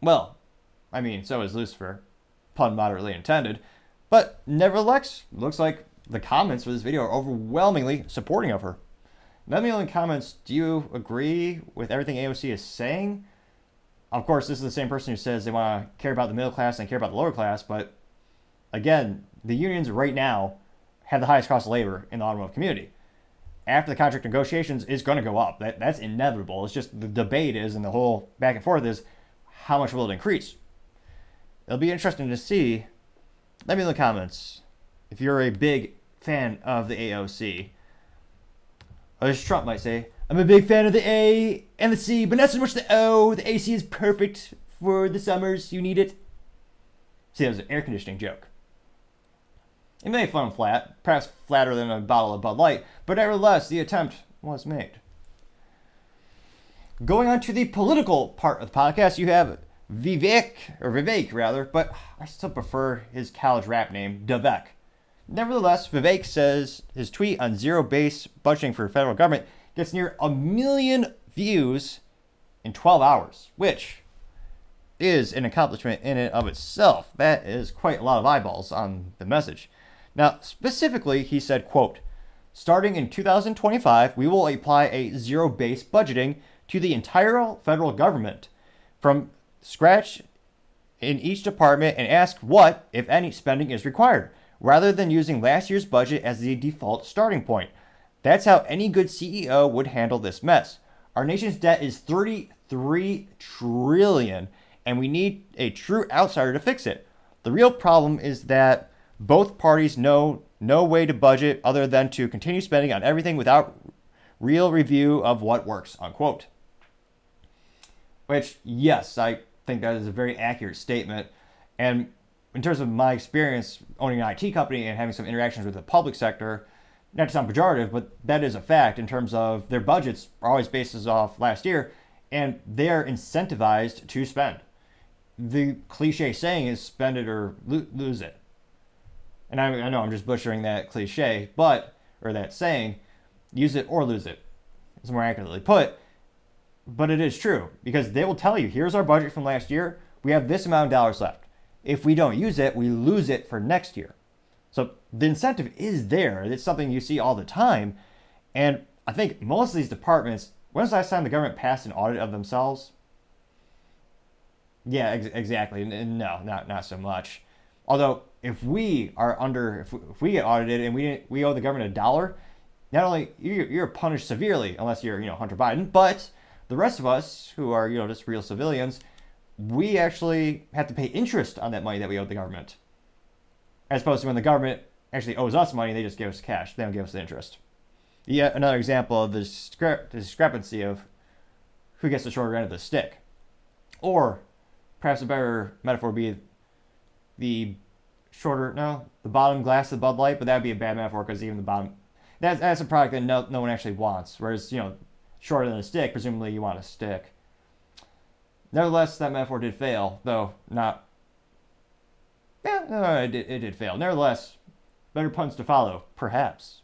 Well, I mean, so is Lucifer. Pun moderately intended. But nevertheless, looks like the comments for this video are overwhelmingly supporting of her. Let me know in the comments, do you agree with everything AOC is saying? Of course, this is the same person who says they want to care about the middle class and care about the lower class, but again, the unions right now have the highest cost of labor in the automotive community. After the contract negotiations is going to go up. That, that's inevitable. It's just the debate is, and the whole back and forth is, how much will it increase? It'll be interesting to see. Let me know in the comments if you're a big fan of the AOC as Trump might say, I'm a big fan of the A and the C, but not so much the O. The AC is perfect for the summers. You need it. See, that was an air conditioning joke. It may have flown flat, perhaps flatter than a bottle of Bud Light, but nevertheless, the attempt was made. Going on to the political part of the podcast, you have Vivek, or Vivek rather, but I still prefer his college rap name, Devek. Nevertheless, Vivek says his tweet on zero base budgeting for federal government gets near a million views in 12 hours, which is an accomplishment in and of itself. That is quite a lot of eyeballs on the message. Now, specifically, he said, quote, starting in 2025, we will apply a zero-based budgeting to the entire federal government from scratch in each department and ask what, if any, spending is required, rather than using last year's budget as the default starting point. That's how any good CEO would handle this mess. Our nation's debt is 33 trillion and we need a true outsider to fix it. The real problem is that both parties know no way to budget other than to continue spending on everything without real review of what works, unquote. Which, yes, I think that is a very accurate statement. And in terms of my experience owning an IT company and having some interactions with the public sector, not to sound pejorative, but that is a fact in terms of their budgets are always based off last year, and they're incentivized to spend. The cliche saying is spend it or lo- lose it. And I, I know I'm just butchering that cliche, but, or that saying, use it or lose it, is more accurately put. But it is true because they will tell you here's our budget from last year. We have this amount of dollars left. If we don't use it, we lose it for next year. So the incentive is there. It's something you see all the time. And I think most of these departments, when was the last time the government passed an audit of themselves? Yeah, ex- exactly. No, not not so much. Although if we are under, if we, if we get audited and we we owe the government a dollar, not only you're, you're punished severely unless you're you know Hunter Biden, but the rest of us who are you know just real civilians, we actually have to pay interest on that money that we owe the government, as opposed to when the government actually owes us money, they just give us cash. They don't give us the interest. Yet another example of the, discre- discrepancy of who gets the shorter end of the stick, or perhaps a better metaphor would be the shorter, no, the bottom glass of Bud Light, but that would be a bad metaphor because even the bottom, that's, that's a product that no, no one actually wants. Whereas, you know, shorter than a stick, presumably you want a stick. Nevertheless, that metaphor did fail, though not. Yeah, it did, it did fail. Nevertheless, better puns to follow, perhaps.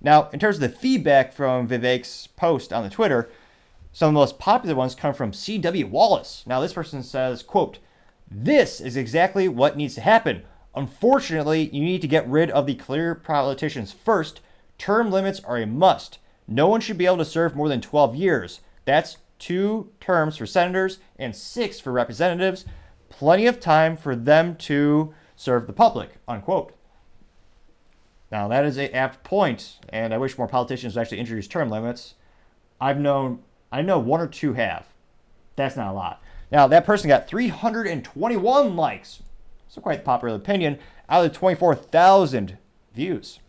Now, in terms of the feedback from Vivek's post on the Twitter, some of the most popular ones come from C.W. Wallace. Now, this person says, quote, this is exactly what needs to happen. Unfortunately, you need to get rid of the clear politicians first. Term limits are a must. No one should be able to serve more than 12 years. That's two terms for senators and six for representatives. Plenty of time for them to serve the public. Unquote. Now that is a apt point, and I wish more politicians would actually introduce term limits. I've known, I know one or two have. That's not a lot. Now that person got 321 likes, so quite the popular opinion, out of the 24,000 views.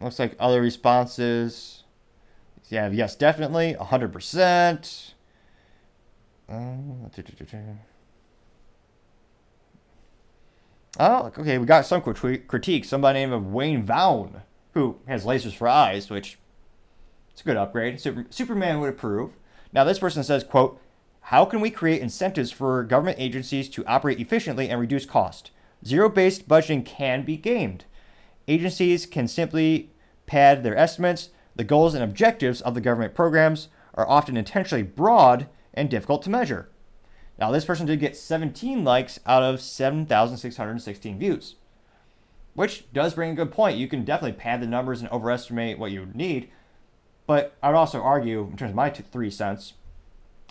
Looks like other responses. Yeah, yes, definitely, 100%. Uh, oh, okay, we got some critique. Somebody named Wayne Vaughn, who has lasers for eyes, which it's a good upgrade. Super, Superman would approve. Now, this person says, quote, how can we create incentives for government agencies to operate efficiently and reduce cost? Zero-based budgeting can be gamed. Agencies can simply pad their estimates. The goals and objectives of the government programs are often intentionally broad and difficult to measure. Now, this person did get 17 likes out of 7,616 views, which does bring a good point. You can definitely pad the numbers and overestimate what you need, but I would also argue, in terms of my three cents,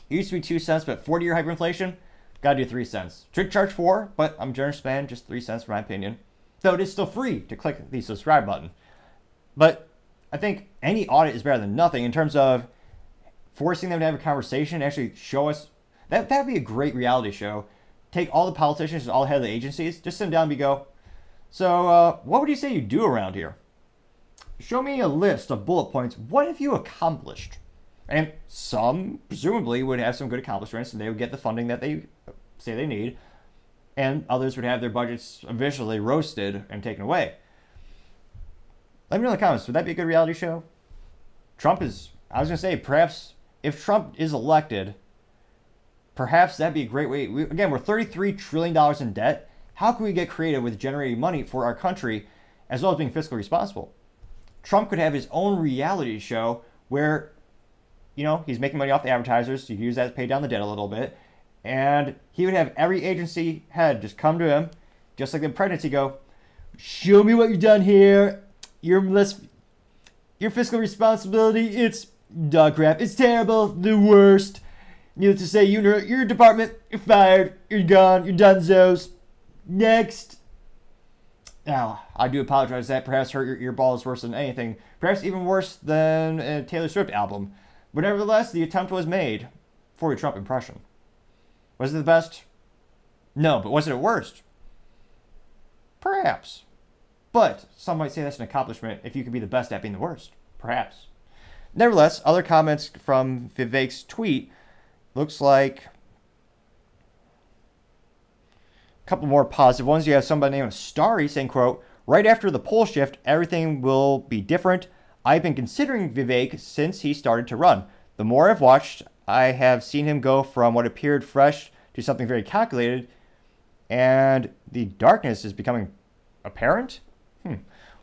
it used to be two cents, but 40 year hyperinflation, gotta do three cents. Should charge four, but I'm generous man, just three cents for my opinion. Though it is still free to click the subscribe button. But I think any audit is better than nothing in terms of forcing them to have a conversation, actually show us that that'd be a great reality show. Take all the politicians and all the head of the agencies, just sit them down and be go, so uh, what would you say you do around here? Show me a list of bullet points. What have you accomplished? And some, presumably, would have some good accomplishments and they would get the funding that they say they need. And others would have their budgets eventually roasted and taken away. Let me know in the comments. Would that be a good reality show? Trump is, I was to say, perhaps if Trump is elected, perhaps that'd be a great way. We, again, we're $33 trillion in debt. How can we get creative with generating money for our country as well as being fiscally responsible? Trump could have his own reality show where you know, he's making money off the advertisers, so you use that to pay down the debt a little bit. And he would have every agency head just come to him, just like the pregnancy, go, show me what you've done here. Your less, your fiscal responsibility, it's dog crap. It's terrible, the worst. Needless to say, you your department, you're fired, you're gone, you're done, Zos. Next. Now, I do apologize that perhaps hurt your earballs worse than anything. Perhaps even worse than a Taylor Swift album. But nevertheless, the attempt was made for a Trump impression. Was it the best? No, but was it the worst? Perhaps. But some might say that's an accomplishment if you can be the best at being the worst. Perhaps. Nevertheless, other comments from Vivek's tweet looks like a couple more positive ones. You have somebody named Starry saying, quote, right after the pole shift, everything will be different. I've been considering Vivek since he started to run. The more I've watched, I have seen him go from what appeared fresh to something very calculated, and the darkness is becoming apparent.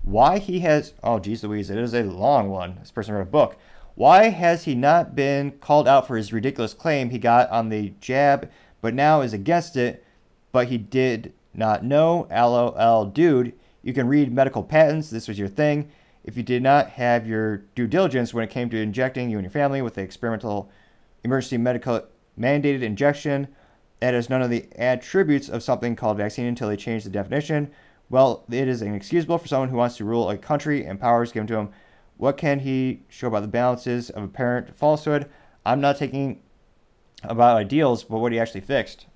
Why he has, oh, geez Louise, it is a long one. This person wrote a book. Why has he not been called out for his ridiculous claim he got on the jab, but now is against it, but he did not know? LOL, dude. You can read medical patents. This was your thing. If you did not have your due diligence when it came to injecting you and your family with the experimental emergency medical mandated injection, that is none of the attributes of something called vaccine until they change the definition. Well, it is inexcusable for someone who wants to rule a country and powers given to him. What can he show about the balances of apparent falsehood? I'm not taking about ideals, but what he actually fixed.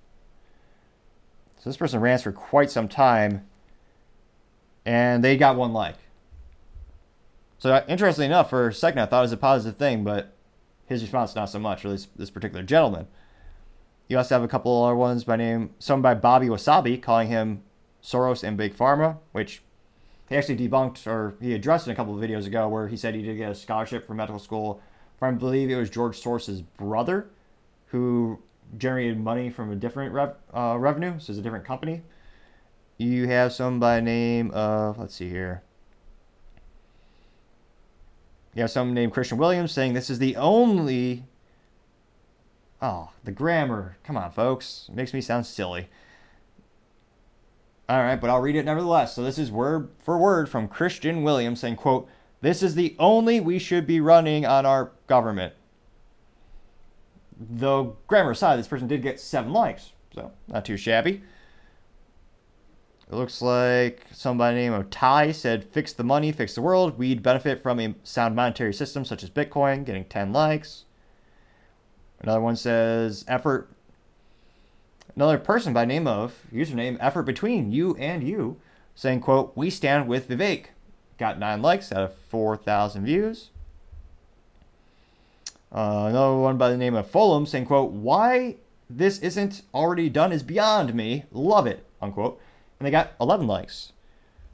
So this person rants for quite some time, and they got one like. So uh, interestingly enough, for a second I thought it was a positive thing, but his response not so much, or at least this particular gentleman. You also have a couple other ones by name, some by Bobby Wasabi, calling him Soros and Big Pharma, which he actually debunked or he addressed in a couple of videos ago where he said he did get a scholarship for medical school from, I believe it was George Soros's brother who generated money from a different rev, uh, revenue, so it's a different company. You have some by name of, let's see here. You have some named Christian Williams saying this is the only. Oh, the grammar. Come on, folks. It makes me sound silly. All right, but I'll read it nevertheless. So this is word for word from Christian Williams saying, quote, this is the only we should be running on our government. The grammar aside, this person did get seven likes, so not too shabby. It looks like somebody named Ty said, fix the money, fix the world. We'd benefit from a sound monetary system such as Bitcoin, getting 10 likes. Another one says, effort Another person by name of username effort between you and you saying, quote, we stand with Vivek. Got nine likes out of 4,000 views. Uh, another one by the name of Fulham saying, quote, why this isn't already done is beyond me. Love it, unquote. And they got 11 likes.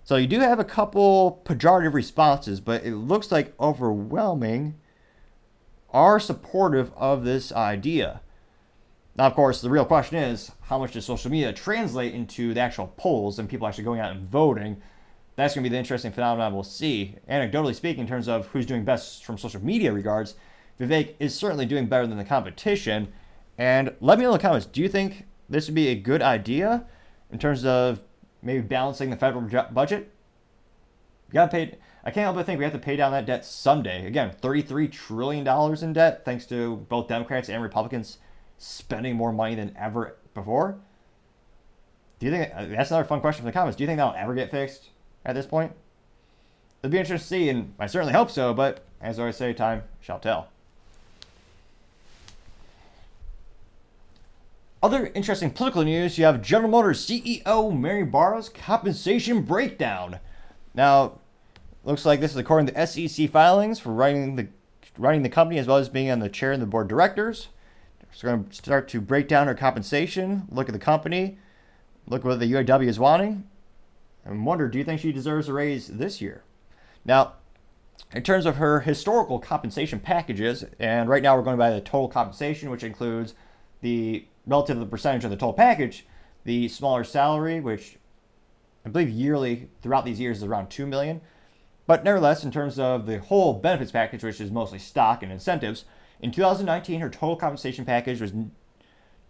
So you do have a couple pejorative responses, but it looks like overwhelming are supportive of this idea. Now, of course, the real question is how much does social media translate into the actual polls and people actually going out and voting? That's going to be the interesting phenomenon we'll see. Anecdotally speaking, in terms of who's doing best from social media regards, Vivek is certainly doing better than the competition. And let me know in the comments do you think this would be a good idea in terms of maybe balancing the federal budget? You got pay. I can't help but think we have to pay down that debt someday. Again, $33 trillion in debt, thanks to both Democrats and Republicans spending more money than ever before? Do you think uh, that's another fun question from the comments? Do you think that'll ever get fixed at this point? It'll be interesting to see, and I certainly hope so. But as I always say, time shall tell. Other interesting political news: you have General Motors CEO Mary Barra's compensation breakdown. Now, looks like this is according to SEC filings for running the running the company as well as being on the chair and the board of directors. So we're going to start to break down her compensation, look at the company, look what the UAW is wanting, and wonder do you think she deserves a raise this year? Now, in terms of her historical compensation packages, and right now we're going by the total compensation, which includes the relative to the percentage of the total package, the smaller salary, which I believe yearly throughout these years is around two million. But nevertheless, in terms of the whole benefits package, which is mostly stock and incentives, In 2019, her total compensation package was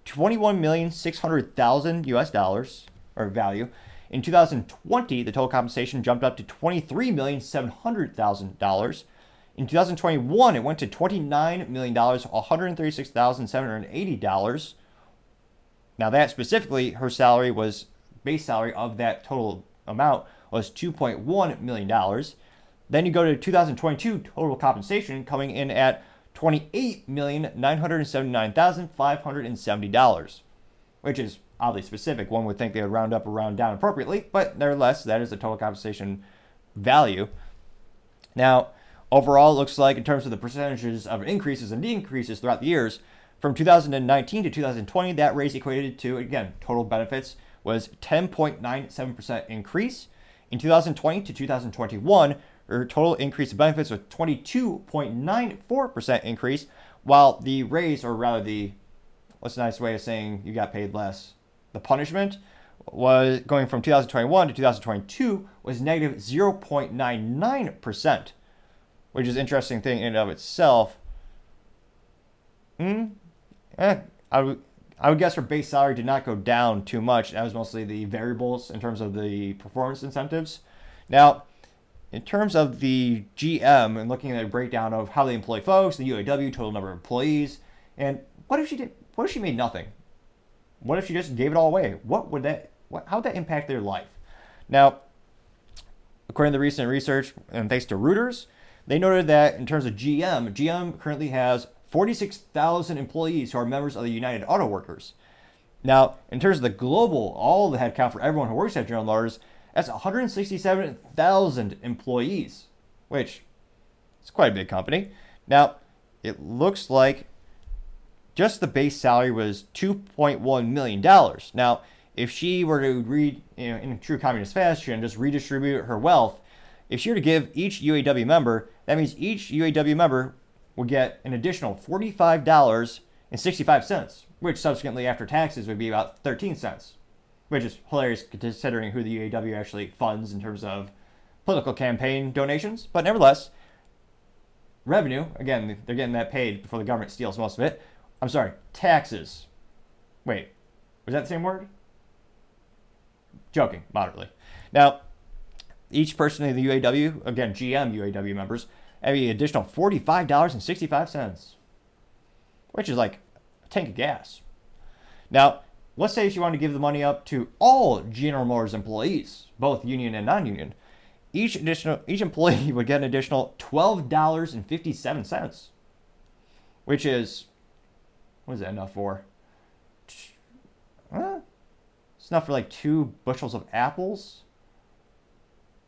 21,600,000 US dollars or value. In 2020, the total compensation jumped up to $23,700,000. In 2021, it went to $29 million, $136,780. Now, that specifically, her salary was base salary of that total amount was $2.1 million. Then you go to 2022 total compensation coming in at $28,979,570, which is oddly specific. One would think they would round up or round down appropriately, but nevertheless, that is the total compensation value. Now, overall, it looks like in terms of the percentages of increases and decreases throughout the years, from 2019 to 2020, that raise equated to, again, total benefits was 10.97% increase. In 2020 to 2021, her total increase in benefits was 22.94% increase, while the raise, or rather the, what's a nice way of saying you got paid less, the punishment was going from 2021 to 2022 was negative 0.99%, which is interesting thing in and of itself. Hmm. Eh, I would I would guess her base salary did not go down too much. That was mostly the variables in terms of the performance incentives. Now, in terms of the GM and looking at a breakdown of how they employ folks, the UAW total number of employees, and what if she did? What if she made nothing? What if she just gave it all away? What would that? What, how would that impact their life? Now, according to the recent research, and thanks to Reuters, they noted that in terms of GM, GM currently has 46,000 employees who are members of the United Auto Workers. Now, in terms of the global, all the headcount for everyone who works at General Motors, that's 167,000 employees, which is quite a big company. Now, it looks like just the base salary was $2.1 million. Now, if she were to read you know, in true communist fashion, just redistribute her wealth, if she were to give each UAW member, that means each UAW member would get an additional $45.65, which subsequently after taxes would be about 13 cents, which is hilarious considering who the UAW actually funds in terms of political campaign donations. But nevertheless, revenue, again, they're getting that paid before the government steals most of it. I'm sorry, taxes. Wait, was that the same word? Joking, moderately. Now, each person in the UAW, again, GM UAW members, have an additional $45.65, which is like a tank of gas. Now, let's say she wanted to give the money up to all General Motors employees, both union and non-union. Each additional each employee would get an additional $12.57, which is what is that enough for? Huh? It's enough for like two bushels of apples.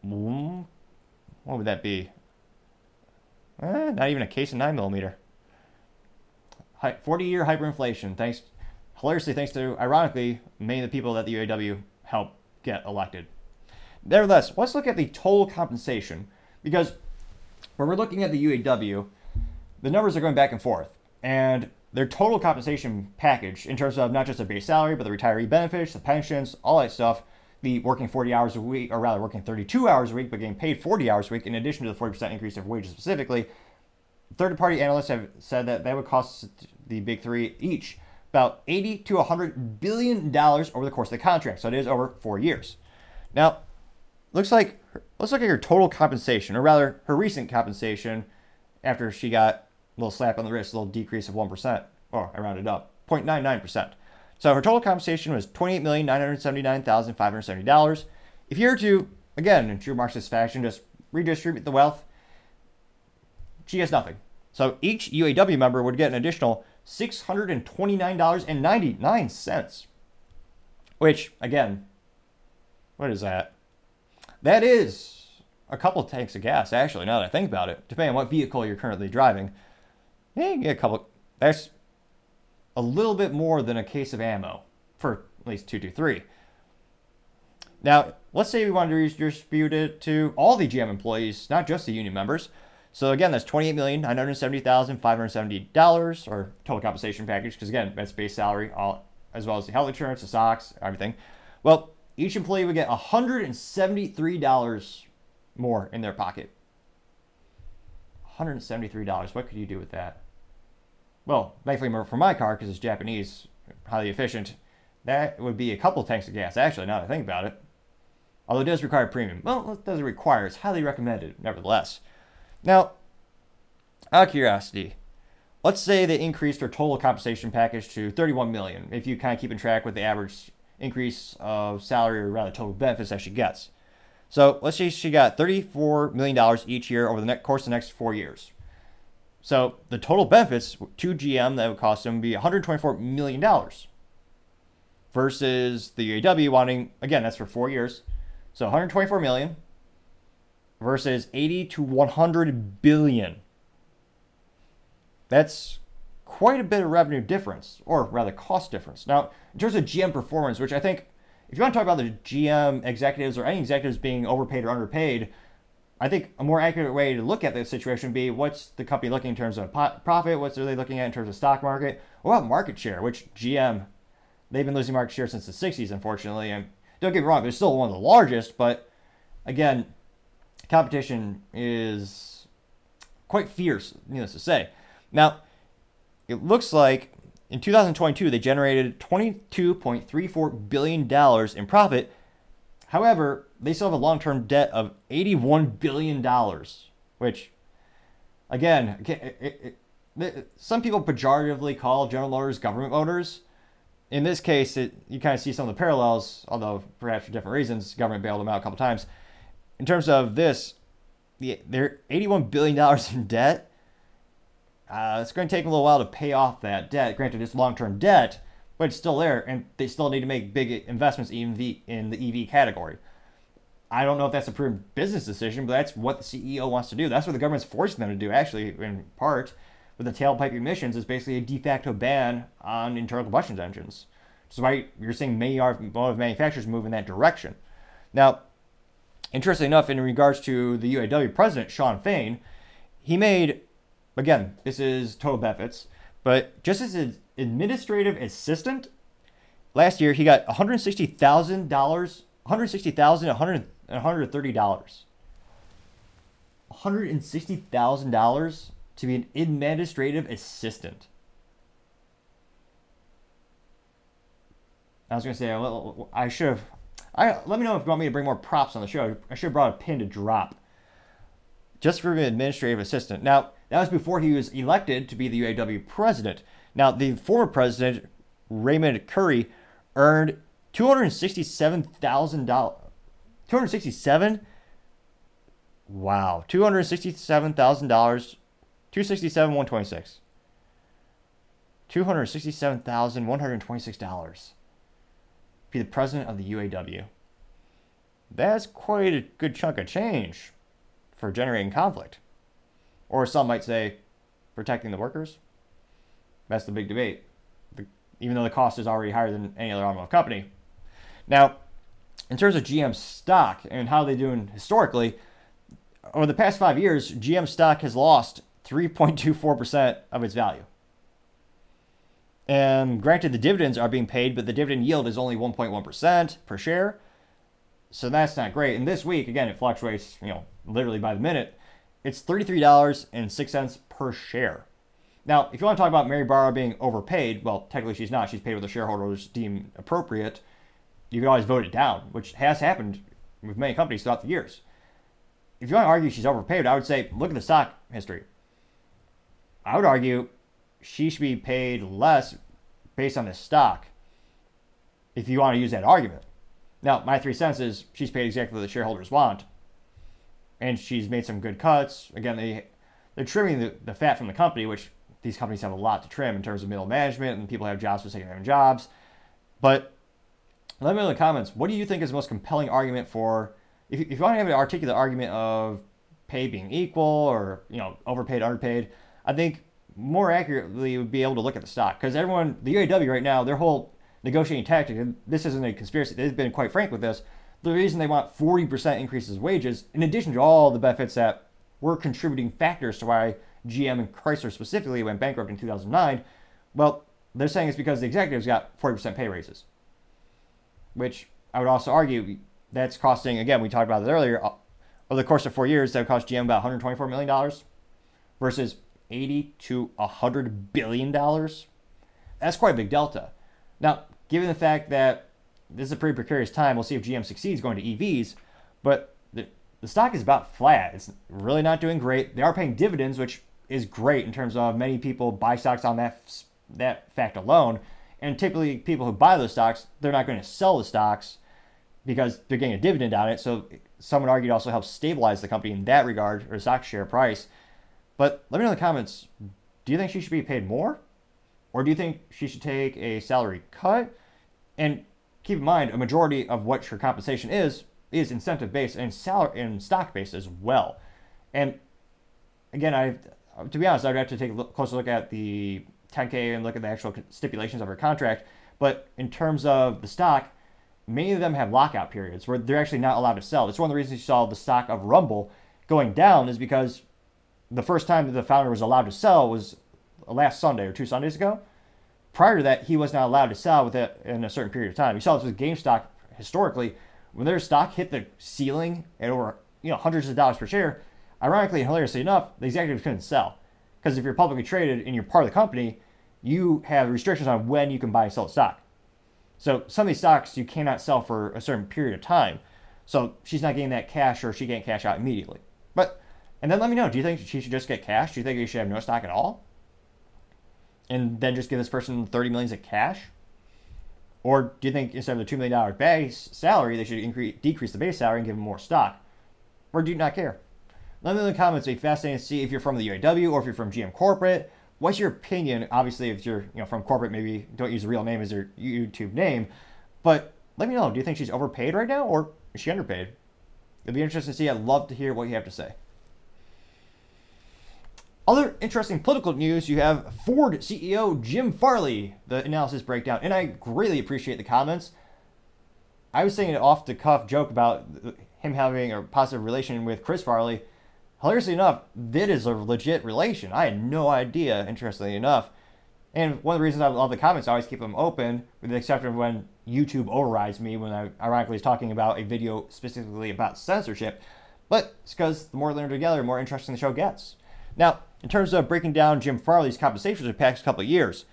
Mm, what would that be? Eh, not even a case of 9 millimeter. 40 year hyperinflation, thanks, hilariously, thanks to, ironically, many of the people that the UAW helped get elected. Nevertheless, let's look at the total compensation because when we're looking at the UAW, the numbers are going back and forth. And their total compensation package, in terms of not just the base salary, but the retiree benefits, the pensions, all that stuff, the working 40 hours a week, or rather working 32 hours a week, but getting paid 40 hours a week, in addition to the 40% increase of wages specifically, third party analysts have said that that would cost the big three each about 80 to 100 billion dollars over the course of the contract. So it is over four years. Now, looks like let's look at her total compensation, or rather her recent compensation after she got a little slap on the wrist, a little decrease of 1%, or I rounded up, 0.99%. So her total compensation was $28,979,570. If you were to, again, in true Marxist fashion, just redistribute the wealth, she gets nothing. So each UAW member would get an additional $629.99. Which, again, what is that? That is a couple of tanks of gas, actually, now that I think about it, depending on what vehicle you're currently driving. Yeah, get a couple. That's a little bit more than a case of ammo for at least 223. Now, let's say we wanted to redistribute it to all the GM employees, not just the union members. So again, that's $28,970,570 or total compensation package, because again, that's base salary, all, as well as the health insurance, the SOX, everything. Well, each employee would get $173 more in their pocket. $173. What could you do with that? well, thankfully for my car because it's Japanese, highly efficient, that would be a couple tanks of gas. Actually, now that I think about it, although it does require premium. Well, it doesn't require. It's highly recommended, nevertheless. Now, out of curiosity, let's say they increased their total compensation package to 31 million. If you kind of keeping track with the average increase of salary or rather total benefits that she gets. So let's say she got $34 million each year over the next course of the next four years. So the total benefits to GM that would cost them would be $124 million versus the UAW wanting, again, that's for four years. So 124 million versus 80 to 100 billion. That's quite a bit of revenue difference, or rather cost difference. Now, in terms of GM performance, which I think, if you want to talk about the GM executives or any executives being overpaid or underpaid, I think a more accurate way to look at the situation would be what's the company looking in terms of profit, what's are they looking at in terms of stock market, what about market share, which GM, they've been losing market share since the 60s, unfortunately. And don't get me wrong, they're still one of the largest, but again, competition is quite fierce, needless to say. Now, it looks like in 2022 they generated 22.34 billion dollars in profit. However, they still have a long-term debt of 81 billion dollars, which again, it, it, it, some people pejoratively call General Motors government motors. In this case, you kind of see some of the parallels, although perhaps for different reasons. Government bailed them out a couple times. In terms of this, they're 81 billion dollars in debt uh, it's going to take a little while to pay off that debt. Granted, it's long-term debt, but it's still there, and they still need to make big investments in the in the EV category. I don't know if that's a prudent business decision, but that's what the CEO wants to do. That's what the government's forcing them to do, actually, in part, with the tailpipe emissions, is basically a de facto ban on internal combustion engines. Is why you're seeing many automotive manufacturers move in that direction. Now, interestingly enough, in regards to the UAW president, Shawn Fain, he made Again, this is total benefits, but just as an administrative assistant, last year he got one hundred sixty thousand dollars, one hundred sixty thousand, one hundred one hundred thirty dollars, one hundred and sixty thousand dollars to be an administrative assistant. I was gonna say I should have. I let me know if you want me to bring more props on the show. I should have brought a pin to drop. Just for an administrative assistant. Now, that was before he was elected to be the UAW president. Now, the former president, Raymond Curry, earned $267,000. 267 Wow, $267,000. 267 126 $267,126. Be the president of the UAW. That's quite a good chunk of change for generating conflict. Or some might say protecting the workers. That's the big debate. The, even though the cost is already higher than any other automotive company. Now, in terms of GM stock and how they're doing historically, over the past five years, GM stock has lost 3.24% of its value. And granted, the dividends are being paid, but the dividend yield is only 1.1% per share. So that's not great. And this week, again, it fluctuates, you know, literally by the minute. It's $33.06 per share. Now, if you want to talk about Mary Barra being overpaid, well, technically she's not. She's paid what the shareholders deem appropriate. You can always vote it down, which has happened with many companies throughout the years. If you want to argue she's overpaid, I would say look at the stock history. I would argue she should be paid less based on the stock if you want to use that argument. Now, my three cents is she's paid exactly what the shareholders want and she's made some good cuts. Again, they they're trimming the, the fat from the company, which these companies have a lot to trim in terms of middle management and people have jobs for taking their own jobs. But let me know in the comments, what do you think is the most compelling argument for if, if you want to have an articulate argument of pay being equal or you know overpaid, underpaid? I think more accurately would be able to look at the stock because everyone, the UAW right now, their whole negotiating tactic, and this isn't a conspiracy. They've been quite frank with this the reason they want 40% increases in wages, in addition to all the benefits that were contributing factors to why GM and Chrysler specifically went bankrupt in 2009, well, they're saying it's because the executives got 40% pay raises. Which I would also argue that's costing, again, we talked about it earlier, uh, over the course of four years, that cost GM about $124 million versus 80 to 100 billion dollars. That's quite a big delta. Now, given the fact that this is a pretty precarious time, we'll see if GM succeeds going to EVs, but the, the stock is about flat. It's really not doing great. They are paying dividends, which is great in terms of many people buy stocks on that that fact alone. And typically, people who buy those stocks, they're not going to sell the stocks because they're getting a dividend on it. So someone argued also helps stabilize the company in that regard or stock share price. But let me know in the comments do you think she should be paid more? Or do you think she should take a salary cut? And keep in mind, a majority of what her compensation is is incentive based and salary and stock based as well. And again, I to be honest, I'd have to take a look, closer look at the 10K and look at the actual stipulations of her contract. But in terms of the stock, many of them have lockout periods where they're actually not allowed to sell. It's one of the reasons you saw the stock of Rumble going down is because the first time that the founder was allowed to sell was last Sunday or two Sundays ago. Prior to that, he was not allowed to sell with it in a certain period of time. You saw this with GameStop historically. When their stock hit the ceiling at over you know hundreds of dollars per share, ironically and hilariously enough, the executives couldn't sell. Because if you're publicly traded and you're part of the company, you have restrictions on when you can buy and sell stock. So some of these stocks you cannot sell for a certain period of time. So she's not getting that cash or she can't cash out immediately. But and then let me know, do you think she should just get cash? Do you think you should have no stock at all? And then just give this person 30 millions of cash? Or do you think instead of the $2 million base salary, they should increase, decrease the base salary and give them more stock? Or do you not care? Let me know in the comments. It'd be fascinating to see if you're from the UAW or if you're from GM Corporate. What's your opinion? Obviously, if you're you know from corporate, maybe don't use a real name as your YouTube name. But let me know. Do you think she's overpaid right now, or is she underpaid? It'd be interesting to see. I'd love to hear what you have to say. Other interesting political news you have Ford CEO Jim Farley, the analysis breakdown, and I greatly appreciate the comments. I was saying an off the cuff joke about him having a positive relation with Chris Farley hilariously enough, that is a legit relation. I had no idea, interestingly enough. And one of the reasons I love the comments, I always keep them open, with the exception of when YouTube overrides me when I ironically is talking about a video specifically about censorship. But it's because the more learn together, the more interesting the show gets. Now, in terms of breaking down Jim Farley's compensation for the past couple of years,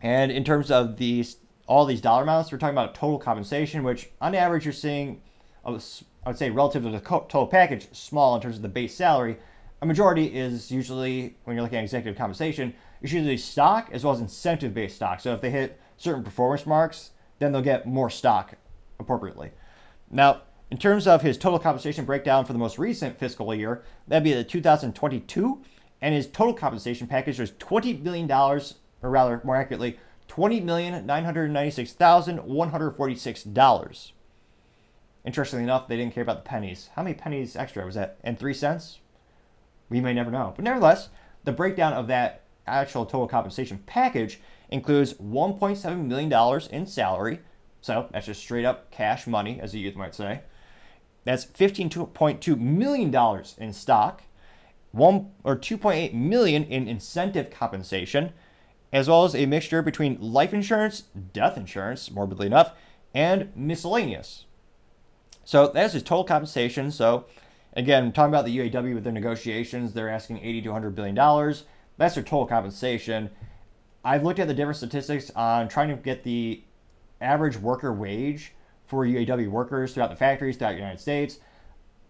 and in terms of these all these dollar amounts, we're talking about total compensation, which on average you're seeing uh, I would say relative to the total package, small in terms of the base salary. A majority is usually, when you're looking at executive compensation, it's usually stock as well as incentive based stock. So if they hit certain performance marks, then they'll get more stock appropriately. Now, in terms of his total compensation breakdown for the most recent fiscal year, that'd be the 2022, and his total compensation package was $20 million, or rather, more accurately, $20,996,146. Interestingly enough, they didn't care about the pennies. How many pennies extra was that? And three cents? We may never know. But nevertheless, the breakdown of that actual total compensation package includes $1.7 million in salary. So that's just straight up cash money, as the youth might say. That's $15.2 million in stock, one or 2.8 million in incentive compensation, as well as a mixture between life insurance, death insurance, morbidly enough, and miscellaneous. So that's his total compensation. So again, talking about the UAW with their negotiations, they're asking 80 to 100 billion dollars. That's their total compensation. I've looked at the different statistics on trying to get the average worker wage for UAW workers throughout the factories throughout the United States,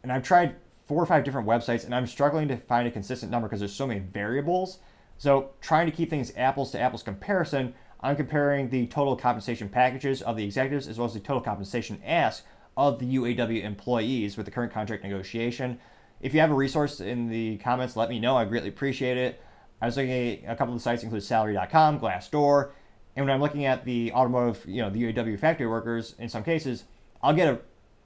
and I've tried four or five different websites, and I'm struggling to find a consistent number because there's so many variables. So trying to keep things apples to apples comparison, I'm comparing the total compensation packages of the executives as well as the total compensation ask of the UAW employees with the current contract negotiation. If you have a resource in the comments, let me know. I greatly appreciate it. I was looking at a couple of the sites include salary.com, Glassdoor, and when I'm looking at the automotive, you know, the UAW factory workers, in some cases, I'll get a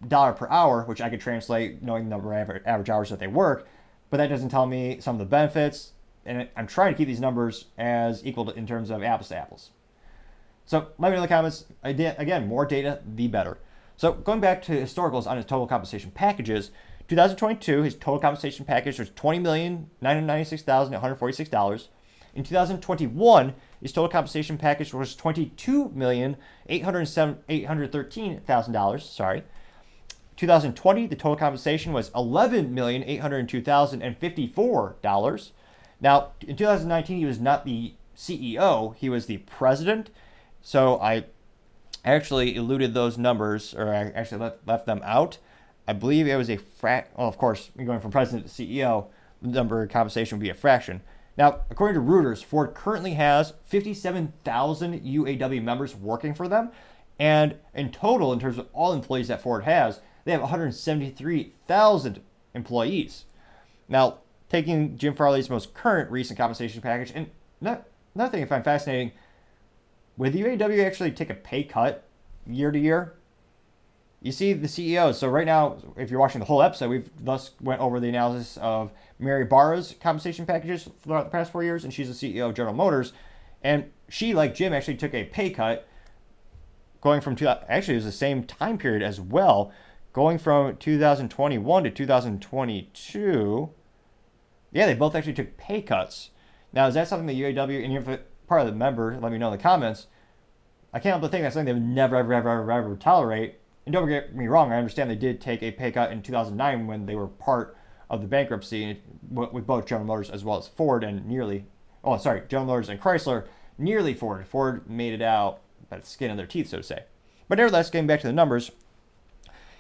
dollar per hour, which I could translate knowing the number of average hours that they work, but that doesn't tell me some of the benefits, and I'm trying to keep these numbers as equal to, in terms of apples to apples. So let me know in the comments. Again, more data, the better. So going back to historicals on his total compensation packages, 2022, his total compensation package was $20,996,146. In 2021, his total compensation package was $22,813,000. Sorry. 2020, the total compensation was $11,802,054. Now, in 2019, he was not the CEO, he was the president. So I actually eluded those numbers, or I actually left, left them out. I believe it was a frac. Well, of course, going from president to CEO, the number of compensation would be a fraction. Now, according to Reuters, Ford currently has 57,000 UAW members working for them. And in total, in terms of all employees that Ford has, they have 173,000 employees. Now, taking Jim Farley's most current recent compensation package, and not, another thing I find fascinating, would the UAW actually take a pay cut year to year? You see the CEOs. So right now, if you're watching the whole episode, we've thus went over the analysis of Mary Barra's compensation packages throughout the past four years, and she's the CEO of General Motors. And she, like Jim, actually took a pay cut going from two, actually it was the same time period as well, going from 2021 to 2022. Yeah, they both actually took pay cuts. Now, is that something the UAW, and you're part of the member, let me know in the comments. I can't help but think that's something they would never, ever, ever, ever, ever tolerate. And don't get me wrong, I understand they did take a pay cut in 2009 when they were part of the bankruptcy with both General Motors as well as Ford and nearly, oh, sorry, General Motors and Chrysler, nearly Ford. Ford made it out by the skin of their teeth, so to say. But nevertheless, getting back to the numbers,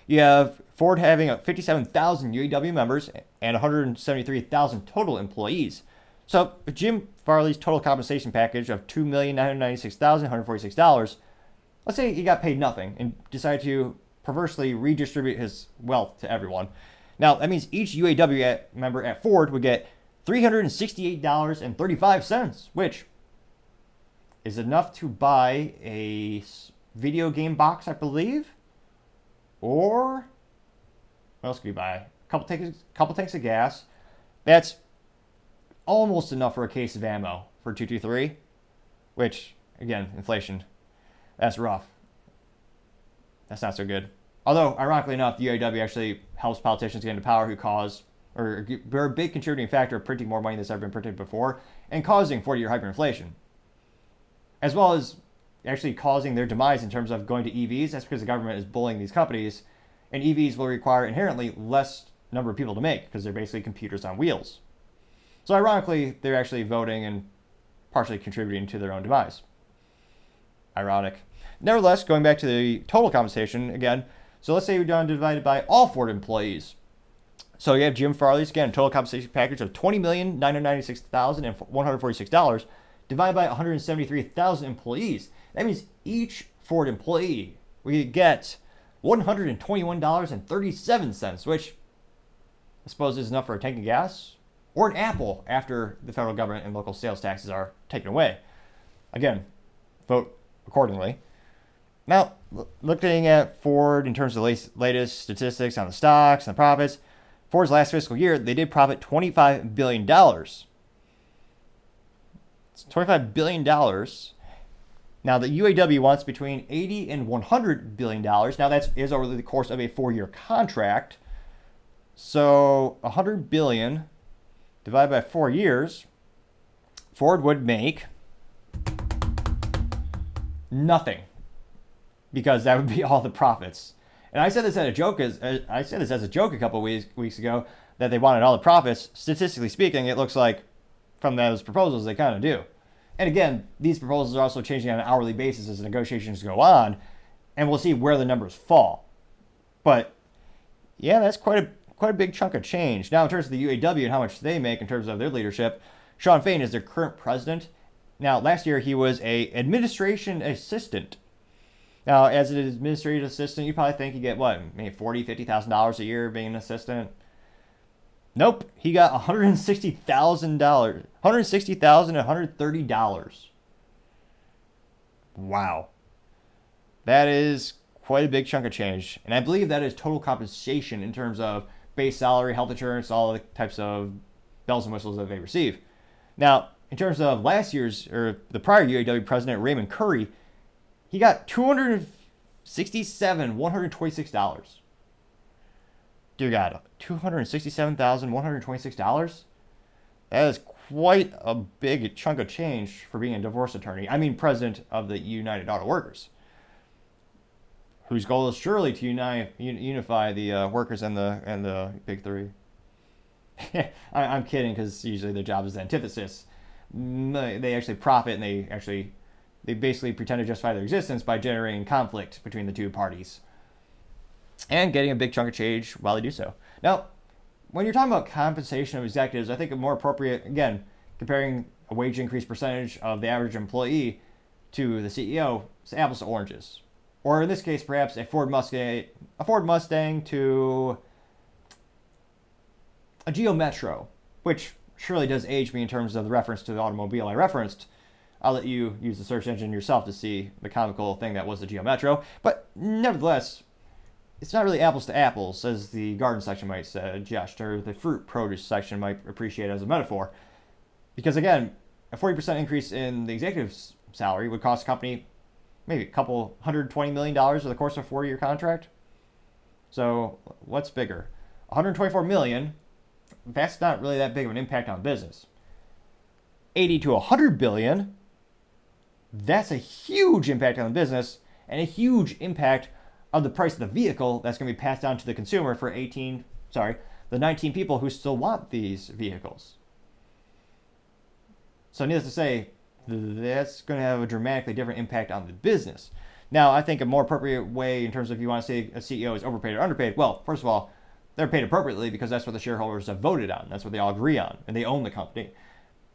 you have Ford having 57,000 UAW members and 173,000 total employees. So Jim Farley's total compensation package of $2,996,146, let's say he got paid nothing and decided to perversely redistribute his wealth to everyone. Now, that means each UAW member at Ford would get $368.35, which is enough to buy a video game box, I believe. Or what else could you buy? A couple tanks, couple tanks of gas. That's almost enough for a case of ammo for 223, which again, inflation. That's rough. That's not so good. Although, ironically enough, the UAW actually helps politicians get into power who cause, or are a big contributing factor of printing more money that's ever been printed before and causing 40 year hyperinflation. As well as actually causing their demise in terms of going to EVs. That's because the government is bullying these companies, and EVs will require inherently less number of people to make because they're basically computers on wheels. So, ironically, they're actually voting and partially contributing to their own demise. Ironic. Nevertheless, going back to the total compensation again, so let's say we're done divided by all Ford employees. So you have Jim Farley's again total compensation package of twenty million nine hundred ninety six thousand and one hundred forty six dollars divided by one hundred seventy three thousand employees. That means each Ford employee we get one hundred and twenty one dollars and thirty seven cents, which I suppose is enough for a tank of gas or an apple after the federal government and local sales taxes are taken away. Again, vote accordingly. Now, looking at Ford in terms of the latest statistics on the stocks and the profits, Ford's last fiscal year, they did profit $25 billion. It's $25 billion. Now, the UAW wants between 80 and 100 billion dollars. Now, that is over the course of a four-year contract. So, 100 billion divided by four years, Ford would make nothing because that would be all the profits. And I said this as a joke as I said this as a joke a couple weeks weeks ago that they wanted all the profits. Statistically speaking, it looks like from those proposals they kind of do. And again, these proposals are also changing on an hourly basis as negotiations go on, and we'll see where the numbers fall. But yeah, that's quite a quite a big chunk of change. Now, in terms of the UAW and how much they make in terms of their leadership, Shawn Fain is their current president. Now, last year he was a administration assistant. Now, as an administrative assistant, you probably think you get what, maybe forty, fifty thousand dollars a year being an assistant. Nope, he got one hundred sixty thousand dollars, one hundred sixty thousand, one hundred thirty dollars. Wow, that is quite a big chunk of change, and I believe that is total compensation in terms of base salary, health insurance, all the types of bells and whistles that they receive. Now, in terms of last year's or the prior UAW president Raymond Curry, he got two hundred sixty-seven one hundred twenty-six dollars. Dear God, two hundred sixty-seven thousand one hundred twenty-six dollars. That is quite a big chunk of change for being a divorce attorney. I mean, president of the United Auto Workers whose goal is surely to unite, unify the uh, workers and the and the big three. I, I'm kidding because usually their job is the antithesis. They actually profit and they actually they basically pretend to justify their existence by generating conflict between the two parties and getting a big chunk of change while they do so. Now, when you're talking about compensation of executives, I think a more appropriate, again, comparing a wage increase percentage of the average employee to the CEO, is apples to oranges. Or in this case, perhaps a Ford Mustang, a Ford Mustang to a Geo Metro, which surely does age me in terms of the reference to the automobile I referenced. I'll let you use the search engine yourself to see the comical thing that was the Geo Metro. But nevertheless, it's not really apples to apples, as the garden section might suggest, or the fruit produce section might appreciate as a metaphor. Because again, a 40% increase in the executive's salary would cost a company maybe a couple hundred twenty million dollars over the course of a four-year contract. So what's bigger? 124 million. That's not really that big of an impact on business. 80 to 100 billion. That's a huge impact on the business and a huge impact on the price of the vehicle that's going to be passed down to the consumer for 18, sorry, the 19 people who still want these vehicles. So, needless to say, that's going to have a dramatically different impact on the business. Now, I think a more appropriate way in terms of if you want to say a CEO is overpaid or underpaid, well, first of all, they're paid appropriately because that's what the shareholders have voted on. That's what they all agree on, and they own the company.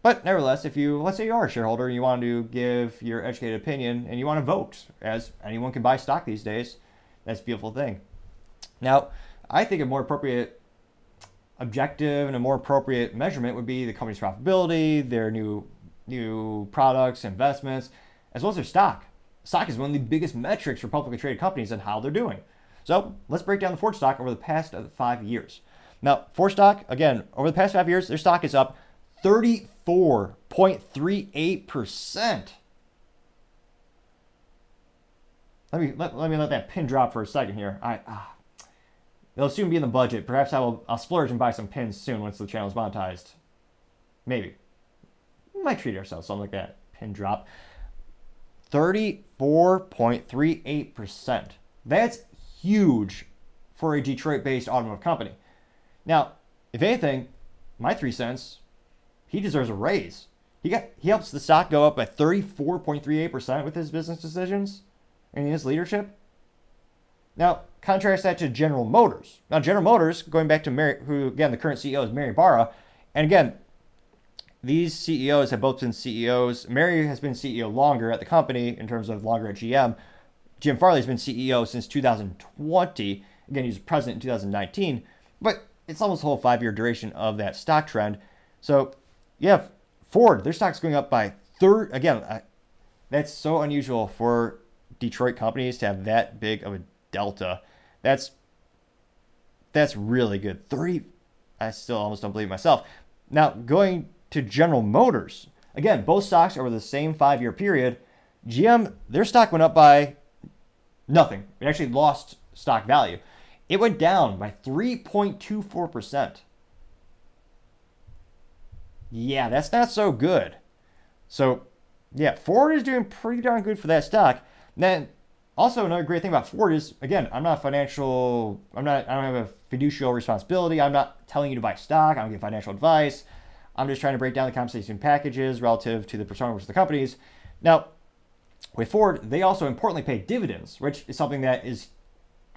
But nevertheless, if you, let's say you are a shareholder and you want to give your educated opinion and you want to vote, as anyone can buy stock these days, that's a beautiful thing. Now, I think a more appropriate objective and a more appropriate measurement would be the company's profitability, their new new products, investments, as well as their stock. Stock is one of the biggest metrics for publicly traded companies and how they're doing. So let's break down the Ford stock over the past five years. Now, Ford stock, again, over the past five years, their stock is up 34.38%. Let me let, let me let that pin drop for a second here. I ah, it'll soon be in the budget. Perhaps I will I'll splurge and buy some pins soon once the channel is monetized. Maybe. We might treat ourselves something like that. Pin drop. 34.38%. That's huge for a Detroit based automotive company. Now, if anything, my three cents, he deserves a raise. He got he helps the stock go up by 34.38% with his business decisions and his leadership. Now, contrast that to General Motors. Now, General Motors, going back to Mary, who again the current CEO is Mary Barra, and again, these CEOs have both been CEOs. Mary has been CEO longer at the company in terms of longer at GM. Jim Farley's been CEO since 2020. Again, he was president in 2019, but it's almost the whole five-year duration of that stock trend. So, yeah, Ford, their stock's going up by third. Again, I, that's so unusual for Detroit companies to have that big of a delta. That's that's really good. 30 I still almost don't believe myself. Now, going to General Motors. Again, both stocks over the same 5-year period, GM their stock went up by nothing. It actually lost stock value. It went down by 3.24%. Yeah, that's not so good. So, yeah, Ford is doing pretty darn good for that stock. Then also another great thing about Ford is again, I'm not financial I'm not I don't have a fiduciary responsibility. I'm not telling you to buy stock. I don't give financial advice. I'm just trying to break down the compensation packages relative to the performance of the companies. Now, with Ford, they also importantly pay dividends, which is something that is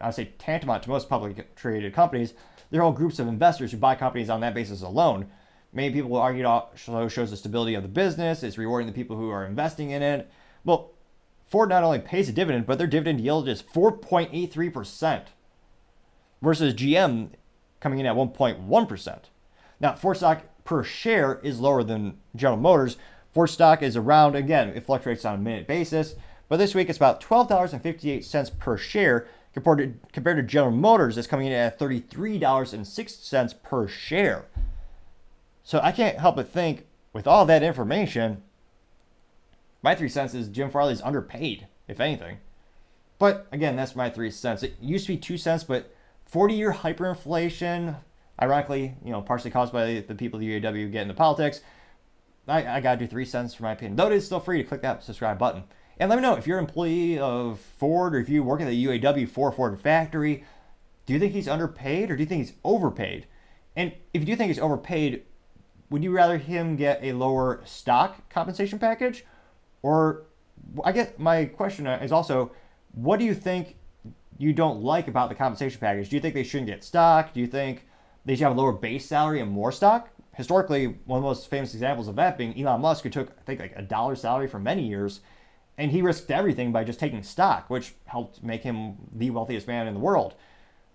I would say tantamount to most publicly traded companies. They're all groups of investors who buy companies on that basis alone. Many people will argue oh, it also shows the stability of the business, it's rewarding the people who are investing in it. Well, Ford not only pays a dividend, but their dividend yield is 4.83% versus GM coming in at 1.1%. Now, Ford stock per share is lower than General Motors. Ford stock is around, again, it fluctuates on a minute basis, but this week it's about $12.58 per share compared to, compared to General Motors that's coming in at $33.06 per share. So I can't help but think with all that information, my three cents is Jim Farley's underpaid, if anything. But again, that's my three cents. It used to be two cents, but 40 year hyperinflation, ironically, you know, partially caused by the people the UAW get into politics, I, I gotta do three cents for my opinion. Though it is still free to click that subscribe button. And let me know if you're an employee of Ford or if you work at the UAW for Ford factory, do you think he's underpaid or do you think he's overpaid? And if you do think he's overpaid, would you rather him get a lower stock compensation package? Or I guess my question uh, is also, what do you think you don't like about the compensation package? Do you think they shouldn't get stock? Do you think they should have a lower base salary and more stock? Historically, one of the most famous examples of that being Elon Musk, who took, I think, like a dollar salary for many years, and he risked everything by just taking stock, which helped make him the wealthiest man in the world.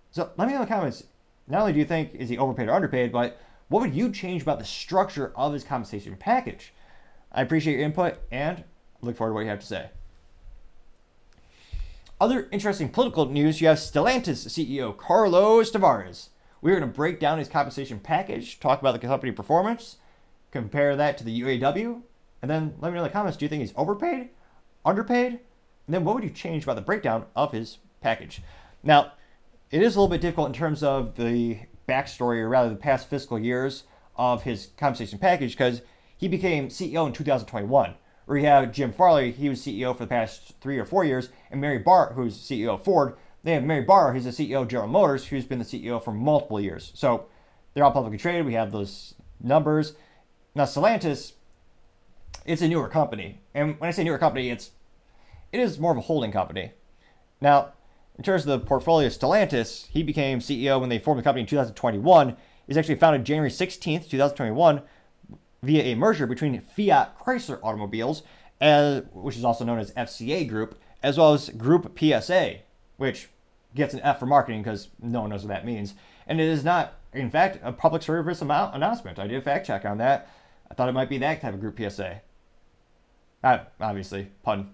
So let me know in the comments, not only do you think is he overpaid or underpaid, but what would you change about the structure of his compensation package? I appreciate your input and look forward to what you have to say. Other interesting political news you have Stellantis CEO Carlos Tavares. We're going to break down his compensation package, talk about the company performance, compare that to the UAW, and then let me know in the comments do you think he's overpaid, underpaid? And then what would you change about the breakdown of his package? Now, it is a little bit difficult in terms of the backstory, or rather the past fiscal years of his compensation package, because he became CEO in 2021 where you have Jim Farley, he was CEO for the past three or four years, and Mary Barra, who's CEO of Ford. They have Mary Barra, who's the CEO of General Motors, who's been the CEO for multiple years. So they're all publicly traded. We have those numbers. Now Stellantis, it's a newer company, and when I say newer company, it's it is more of a holding company. Now, in terms of the portfolio, Stellantis, he became CEO when they formed the company in 2021. Is actually founded January 16th, 2021 via a merger between Fiat Chrysler Automobiles, as, which is also known as FCA Group, as well as Groupe PSA, which gets an F for marketing because no one knows what that means. And it is not, in fact, a public service amount announcement. I did a fact check on that. I thought it might be that type of Groupe PSA. Uh, obviously, pun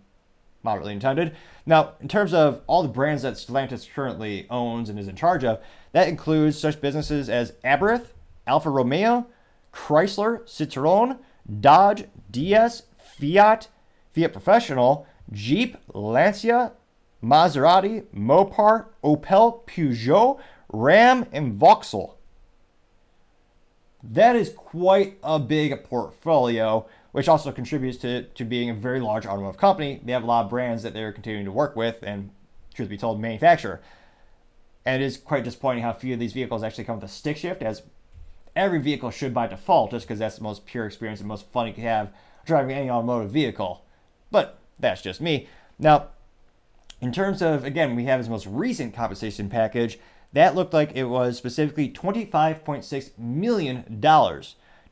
moderately intended. Now, in terms of all the brands that Stellantis currently owns and is in charge of, that includes such businesses as Abarth, Alfa Romeo, Chrysler, Citroën, Dodge, DS, Fiat, Fiat Professional, Jeep, Lancia, Maserati, Mopar, Opel, Peugeot, Ram, and Vauxhall. That is quite a big portfolio, which also contributes to, to being a very large automotive company. They have a lot of brands that they're continuing to work with and, truth be told, manufacture. And it is quite disappointing how few of these vehicles actually come with a stick shift, as every vehicle should by default, just because that's the most pure experience and most fun you can have driving any automotive vehicle. But that's just me. Now, in terms of, again, we have his most recent compensation package, that looked like it was specifically $25.6 million.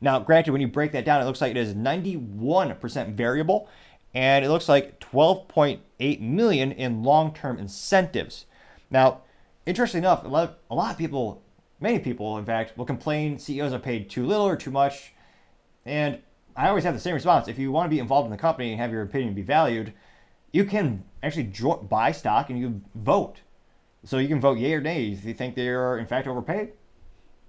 Now, granted, when you break that down, it looks like it is 91% variable, and it looks like 12.8 million in long-term incentives. Now, interestingly enough, a lot, a lot of people many people, in fact, will complain CEOs are paid too little or too much. And I always have the same response. If you want to be involved in the company and have your opinion be valued, you can actually buy stock and you vote. So you can vote yay or nay. If you think they are, in fact, overpaid,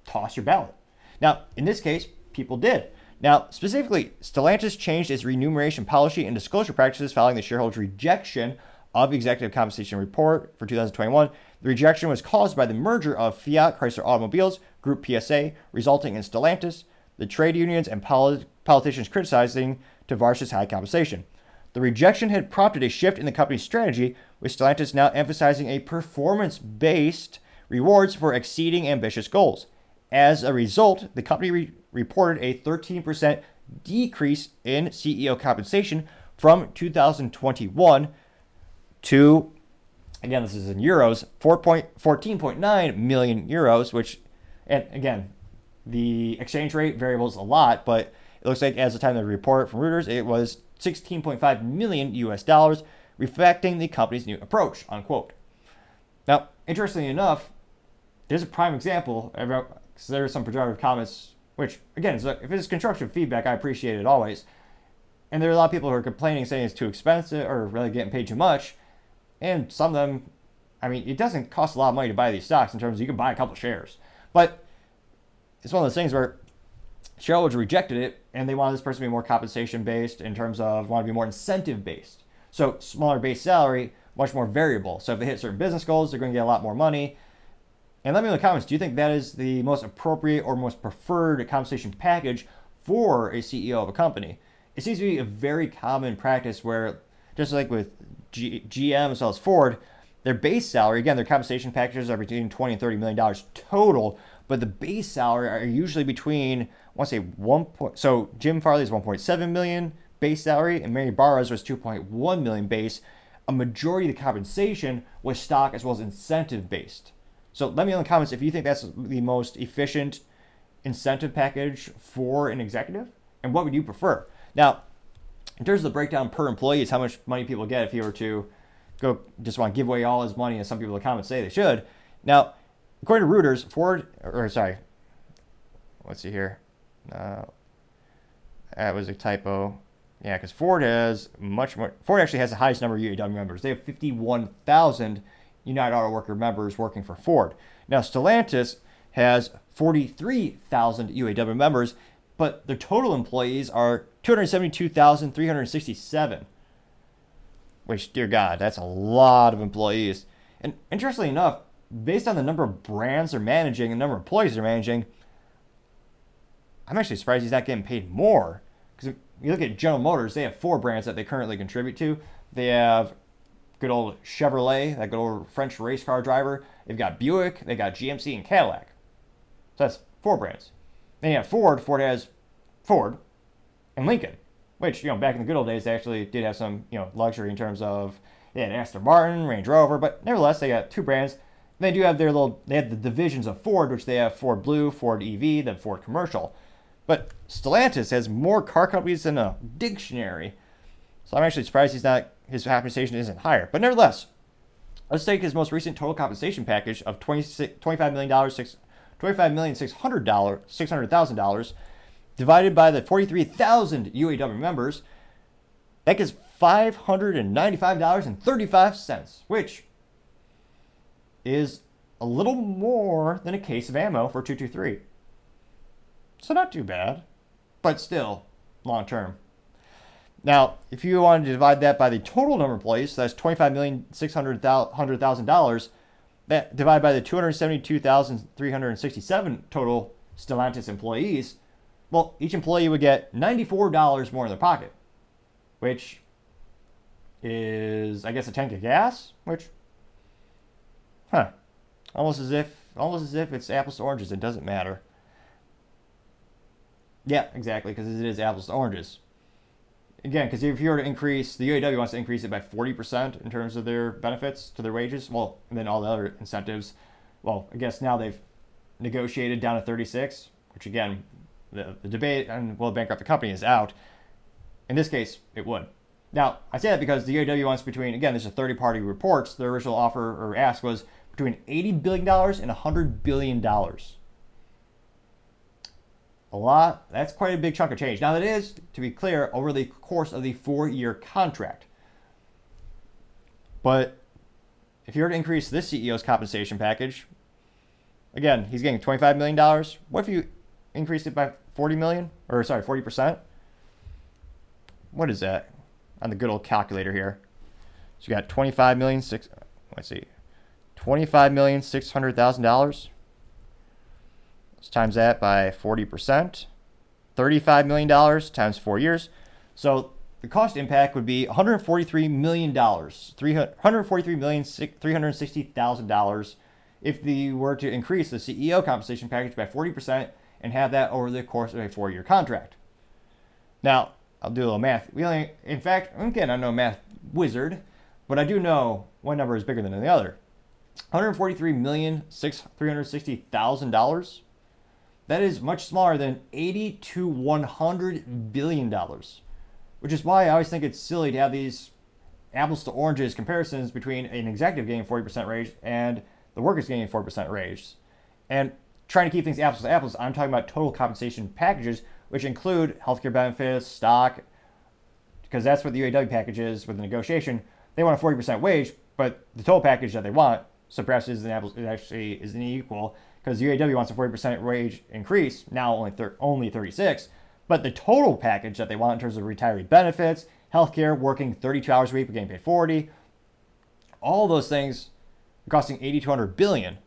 toss your ballot. Now, in this case, people did. Now, specifically, Stellantis changed its remuneration policy and disclosure practices following the shareholders' rejection of executive compensation report for 2021 the rejection was caused by the merger of Fiat Chrysler Automobiles, Groupe PSA, resulting in Stellantis, the trade unions, and polit- politicians criticizing Tavares' high compensation. The rejection had prompted a shift in the company's strategy, with Stellantis now emphasizing a performance based rewards for exceeding ambitious goals. As a result, the company re- reported a 13% decrease in CEO compensation from 2021 to again, this is in euros, 14.9 million euros, which, and again, the exchange rate variables a lot, but it looks like as the time of the report from Reuters, it was 16.5 million US dollars, reflecting the company's new approach, unquote. Now, interestingly enough, there's a prime example. because There are some pejorative comments, which, again, if it's constructive feedback, I appreciate it always. And there are a lot of people who are complaining, saying it's too expensive or really getting paid too much. And some of them, I mean, it doesn't cost a lot of money to buy these stocks in terms of you can buy a couple shares. But it's one of those things where shareholders rejected it and they wanted this person to be more compensation based in terms of want to be more incentive based. So smaller base salary, much more variable. So if they hit certain business goals, they're going to get a lot more money. And let me know in the comments, do you think that is the most appropriate or most preferred compensation package for a CEO of a company? It seems to be a very common practice where, just like with G- GM as well as Ford, their base salary, again, their compensation packages are between 20 and 30 million dollars total, but the base salary are usually between I want to say one point. So Jim Farley is 1.7 million base salary, and Mary Barra's was 2.1 million base. A majority of the compensation was stock as well as incentive based. So let me know in the comments if you think that's the most efficient incentive package for an executive, and what would you prefer? Now, in terms of the breakdown per employee, is how much money people get if you were to go just want to give away all his money, as some people in the comments say they should. Now, according to Reuters, Ford, or sorry, let's see here. Uh, that was a typo. Yeah, because Ford has much more. Ford actually has the highest number of UAW members. They have 51,000 United Auto Worker members working for Ford. Now, Stellantis has 43,000 UAW members, but their total employees are 272,367. Which, dear God, that's a lot of employees. And interestingly enough, based on the number of brands they're managing and the number of employees they're managing, I'm actually surprised he's not getting paid more. Because if you look at General Motors, they have four brands that they currently contribute to. They have good old Chevrolet, that good old French race car driver. They've got Buick, they got GMC and Cadillac. So that's four brands. Then you have Ford. Ford has Ford and Lincoln, which, you know, back in the good old days, they actually did have some, you know, luxury in terms of they had Aston Martin, Range Rover, but nevertheless, they got two brands. They do have their little, they have the divisions of Ford, which they have Ford Blue, Ford EV, then Ford Commercial. But Stellantis has more car companies than a dictionary. So I'm actually surprised he's not, his compensation isn't higher. But nevertheless, let's take his most recent total compensation package of $25 million, $25,600,000, $600,000 divided by the 43,000 UAW members. That gets $595.35, which is a little more than a case of ammo for 223. So not too bad, but still long term. Now, if you wanted to divide that by the total number of employees, so that's $25,600,000, that divided by the 272,367 total Stellantis employees, well, each employee would get $94 more in their pocket, which is, I guess, a tank of gas, which, huh, almost as if, almost as if it's apples to oranges. It doesn't matter. Yeah, exactly, because it is apples to oranges. Again, because if you were to increase, the UAW wants to increase it by 40% in terms of their benefits to their wages, well, and then all the other incentives. Well, I guess now they've negotiated down to 36, which again, the, the debate and will bankrupt the company is out. In this case, it would. Now, I say that because the UAW wants between, again, this is 30 party reports. The original offer or ask was between $80 billion and $100 billion a lot. That's quite a big chunk of change. Now, that is, to be clear, over the course of the four year contract. But if you were to increase this CEO's compensation package, again, he's getting $25 million. What if you increased it by 40 million? Or, sorry, 40%? What is that on the good old calculator here? So you got 25 million, six, let's see, 25 million, $600,000 Let's times that by 40%. $35 million times four years. So the cost impact would be $143 million, $143,360,000 if they were to increase the CEO compensation package by 40% and have that over the course of a four year contract. Now, I'll do a little math. We only, in fact, again, I'm no math wizard, but I do know one number is bigger than the other. $143,360,000 that is much smaller than 80 to 100 billion dollars, which is why I always think it's silly to have these apples to oranges comparisons between an executive getting 40% raise and the workers getting 40% raise. And trying to keep things apples to apples, I'm talking about total compensation packages, which include healthcare benefits, stock, because that's what the UAW package is with the negotiation. They want a 40% wage, but the total package that they want, so perhaps is an apples, it actually isn't equal because the UAW wants a 40% wage increase, now only thir- only 36, but the total package that they want in terms of retiree benefits, healthcare, working 32 hours a week but getting paid 40, all those things are costing 80 to 100 billion.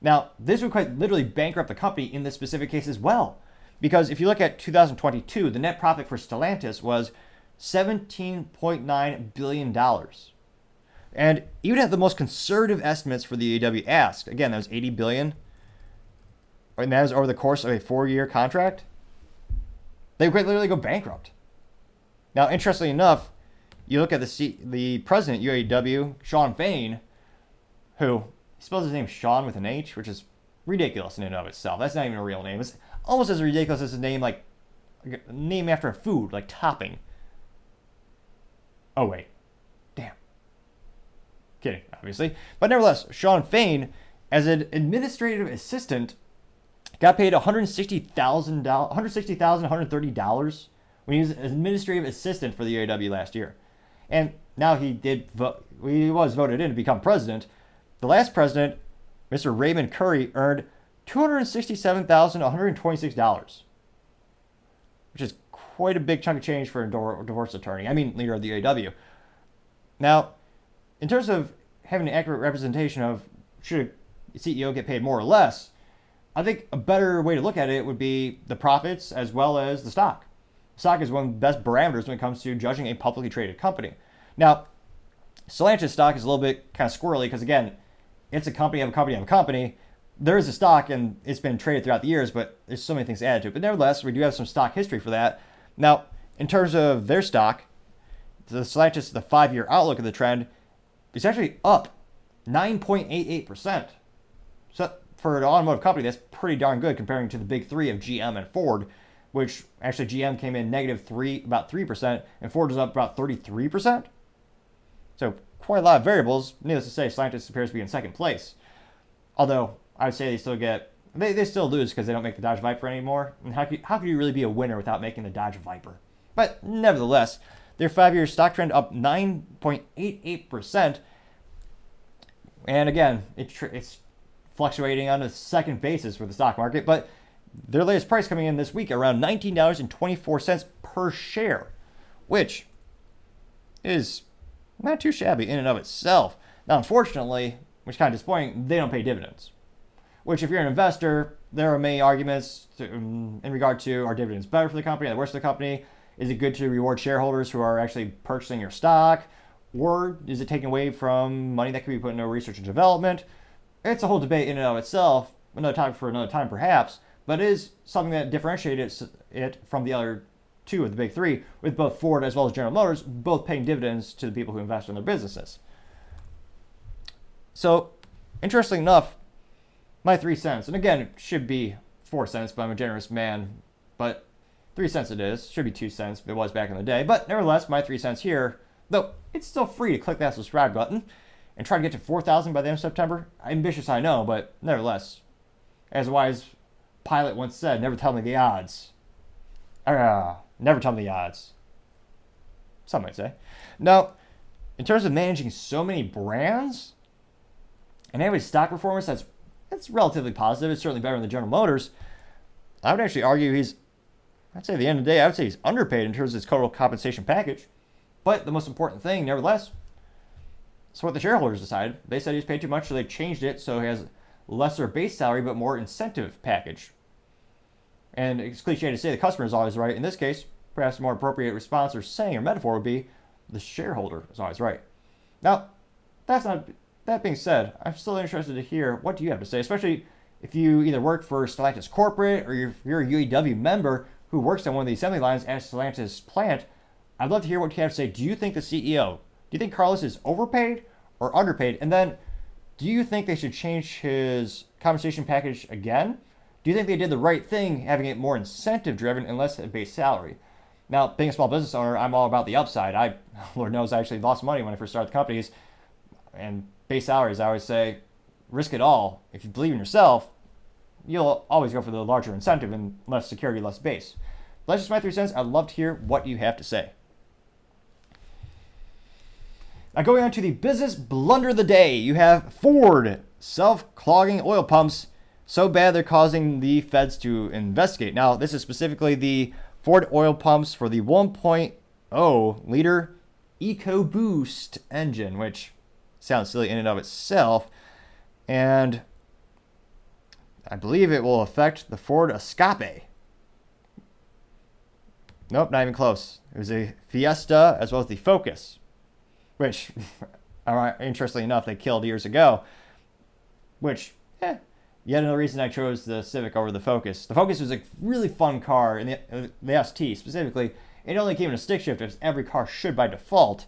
Now, this would quite literally bankrupt the company in this specific case as well. Because if you look at 2022, the net profit for Stellantis was $17.9 billion. And even at the most conservative estimates for the UAW asked, again, that was 80 billion, and that is over the course of a four-year contract, they could literally go bankrupt. Now, interestingly enough, you look at the C- the president UAW, Shawn Fain, who spells his name Shawn with an H, which is ridiculous in and of itself. That's not even a real name. It's almost as ridiculous as a name like a name after a food, like topping. Oh wait, damn. Kidding, obviously. But nevertheless, Shawn Fain, as an administrative assistant, got paid $160,000, $160,000, $130 when he was administrative assistant for the UAW last year. And now he did vote, he was voted in to become president. The last president, Mr. Raymond Curry, earned $267,126, which is quite a big chunk of change for a divorce attorney. I mean, leader of the UAW. Now, in terms of having an accurate representation of should a CEO get paid more or less, I think a better way to look at it would be the profits as well as the stock. Stock is one of the best parameters when it comes to judging a publicly traded company. Now, Stellantis stock is a little bit kind of squirrely because again, it's a company of a company of a company. There is a stock and it's been traded throughout the years, but there's so many things added to it. But nevertheless, we do have some stock history for that. Now, in terms of their stock, the Stellantis, the five-year outlook of the trend, is actually up 9.88%. So for an automotive company, that's pretty darn good comparing to the big three of GM and Ford, which actually GM came in negative three, about 3%, and Ford was up about 33%. So quite a lot of variables. Needless to say, Stellantis appears to be in second place. Although I would say they still get, they, they still lose because they don't make the Dodge Viper anymore. And how could, how could you really be a winner without making the Dodge Viper? But nevertheless, their five-year stock trend up 9.88%. And again, it, it's fluctuating on a second basis for the stock market, but their latest price coming in this week around $19.24 per share, which is not too shabby in and of itself. Now, unfortunately, which is kind of disappointing, they don't pay dividends. Which, if you're an investor, there are many arguments to, um, in regard to are dividends better for the company, the worse for the company? Is it good to reward shareholders who are actually purchasing your stock? Or is it taken away from money that could be put into research and development? It's a whole debate in and of itself, another topic for another time perhaps, but it is something that differentiates it from the other two of the big three, with both Ford as well as General Motors both paying dividends to the people who invest in their businesses. So, interesting enough, my three cents, and again, it should be four cents, but I'm a generous man, but three cents it is. Should be two cents, it was back in the day. But nevertheless, my three cents here, though it's still free to click that subscribe button and try to get to 4,000 by the end of September. Ambitious, I know, but nevertheless, as a wise pilot once said, never tell me the odds. Uh, never tell me the odds. Some might say. Now, in terms of managing so many brands and having stock performance that's that's relatively positive. It's certainly better than the General Motors. I would actually argue he's, I'd say at the end of the day, I would say he's underpaid in terms of his total compensation package. But the most important thing, nevertheless, it's what the shareholders decided. They said he's paid too much, so they changed it so he has lesser base salary but more incentive package. And it's cliche to say the customer is always right. In this case, perhaps a more appropriate response or saying or metaphor would be the shareholder is always right. Now, that's not that being said, I'm still interested to hear what do you have to say, especially if you either work for Stellantis corporate or you're, you're a UAW member who works on one of the assembly lines at Stellantis plant. I'd love to hear what you have to say. Do you think the CEO, do you think Carlos is overpaid or underpaid? And then, do you think they should change his compensation package again? Do you think they did the right thing having it more incentive driven and less a base salary? Now, being a small business owner, I'm all about the upside. I, Lord knows, I actually lost money when I first started the companies, and base salaries, I always say, risk it all. If you believe in yourself, you'll always go for the larger incentive and less security, less base. That's just my three cents. I'd love to hear what you have to say. Now, going on to the business blunder of the day, you have Ford self clogging oil pumps so bad they're causing the feds to investigate. Now, this is specifically the Ford oil pumps for the 1.0 liter EcoBoost engine, which sounds silly in and of itself. And I believe it will affect the Ford Escape. Nope, not even close. It was a Fiesta as well as the Focus, which, interestingly enough, they killed years ago. Which, eh, yet another reason I chose the Civic over the Focus. The Focus was a really fun car, and the, uh, the ST specifically. It only came in a stick shift, as every car should by default.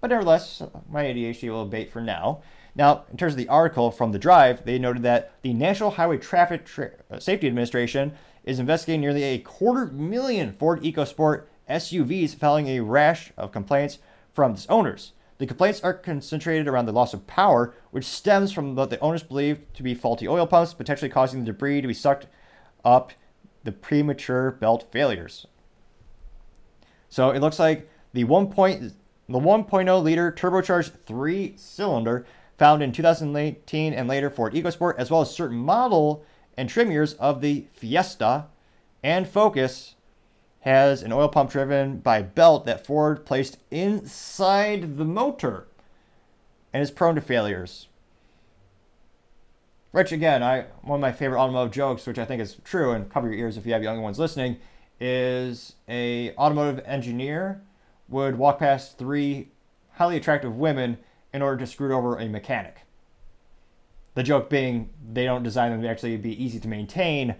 But nevertheless, my ADHD will abate for now. Now, in terms of the article from the drive, they noted that the National Highway Traffic Tra- uh, Safety Administration is investigating nearly a quarter million Ford EcoSport SUVs following a rash of complaints from its owners. The complaints are concentrated around the loss of power, which stems from what the owners believe to be faulty oil pumps, potentially causing the debris to be sucked up the premature belt failures. So it looks like the 1. Point, the 1.0 liter turbocharged three cylinder found in 2018 and later Ford EcoSport, as well as certain model and trim years of the Fiesta and Focus, has an oil pump driven by belt that Ford placed inside the motor and is prone to failures. Which again, I one of my favorite automotive jokes, which I think is true, and cover your ears if you have younger ones listening, is a automotive engineer would walk past three highly attractive women in order to screw over a mechanic. The joke being they don't design them to actually be easy to maintain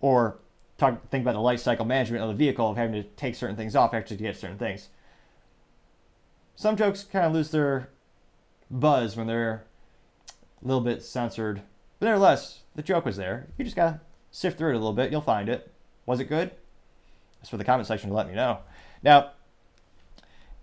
or talk think about the life cycle management of the vehicle of having to take certain things off actually to get certain things. Some jokes kind of lose their buzz when they're a little bit censored. But nevertheless, the joke was there. You just gotta sift through it a little bit, you'll find it. Was it good? That's for the comment section to let me know. Now,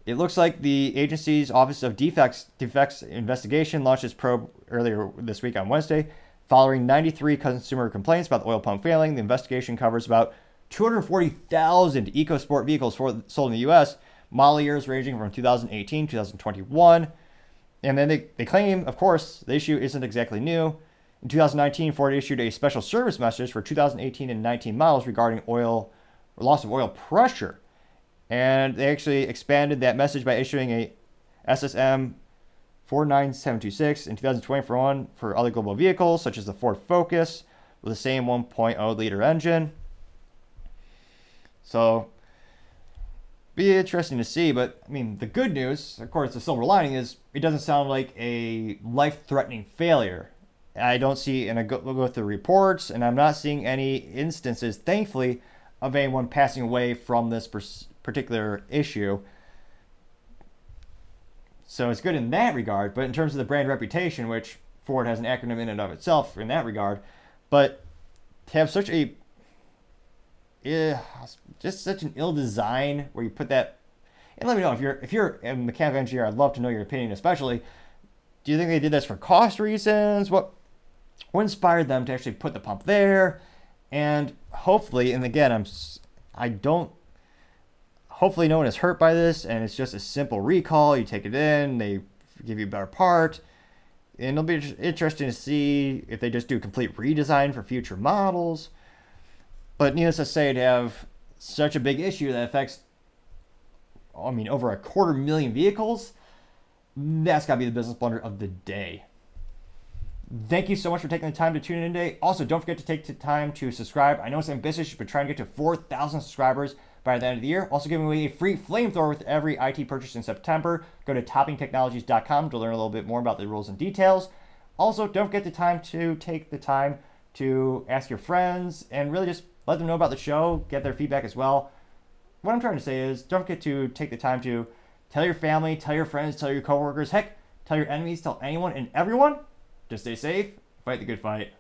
it looks like the agency's Office of Defects Defects Investigation launched its probe earlier this week on Wednesday. Following 93 consumer complaints about the oil pump failing, the investigation covers about 240,000 EcoSport vehicles for, sold in the U.S., model years ranging from 2018 2021. And then they, they claim, of course, the issue isn't exactly new. In 2019, Ford issued a special service message for 2018 and 19 models regarding oil loss of oil pressure. And they actually expanded that message by issuing a SSM 49726 in 2021 for other global vehicles, such as the Ford Focus, with the same 1.0 liter engine. So, be interesting to see. But I mean, the good news, of course, the silver lining is it doesn't sound like a life-threatening failure. I don't see, and I go, go the reports, and I'm not seeing any instances, thankfully, of anyone passing away from this particular issue. So it's good in that regard, but in terms of the brand reputation, which Ford has an acronym in and of itself in that regard, but to have such a eh, just such an ill design where you put that and let me know if you're if you're a mechanical engineer, I'd love to know your opinion, especially do you think they did this for cost reasons? What what inspired them to actually put the pump there? And hopefully, and again, I'm I don't hopefully no one is hurt by this and it's just a simple recall you take it in they give you a better part and it'll be interesting to see if they just do a complete redesign for future models but needless to say to have such a big issue that affects i mean over a quarter million vehicles that's got to be the business blunder of the day Thank you so much for taking the time to tune in today. Also, don't forget to take the time to subscribe. I know it's ambitious, but trying to get to 4,000 subscribers by the end of the year. Also giving away a free flamethrower with every IT purchase in September. Go to toppingtechnologies.com to learn a little bit more about the rules and details. Also, don't forget the time to take the time to ask your friends and really just let them know about the show, get their feedback as well. What I'm trying to say is don't forget to take the time to tell your family, tell your friends, tell your coworkers, heck, tell your enemies, tell anyone and everyone to stay safe, fight the good fight.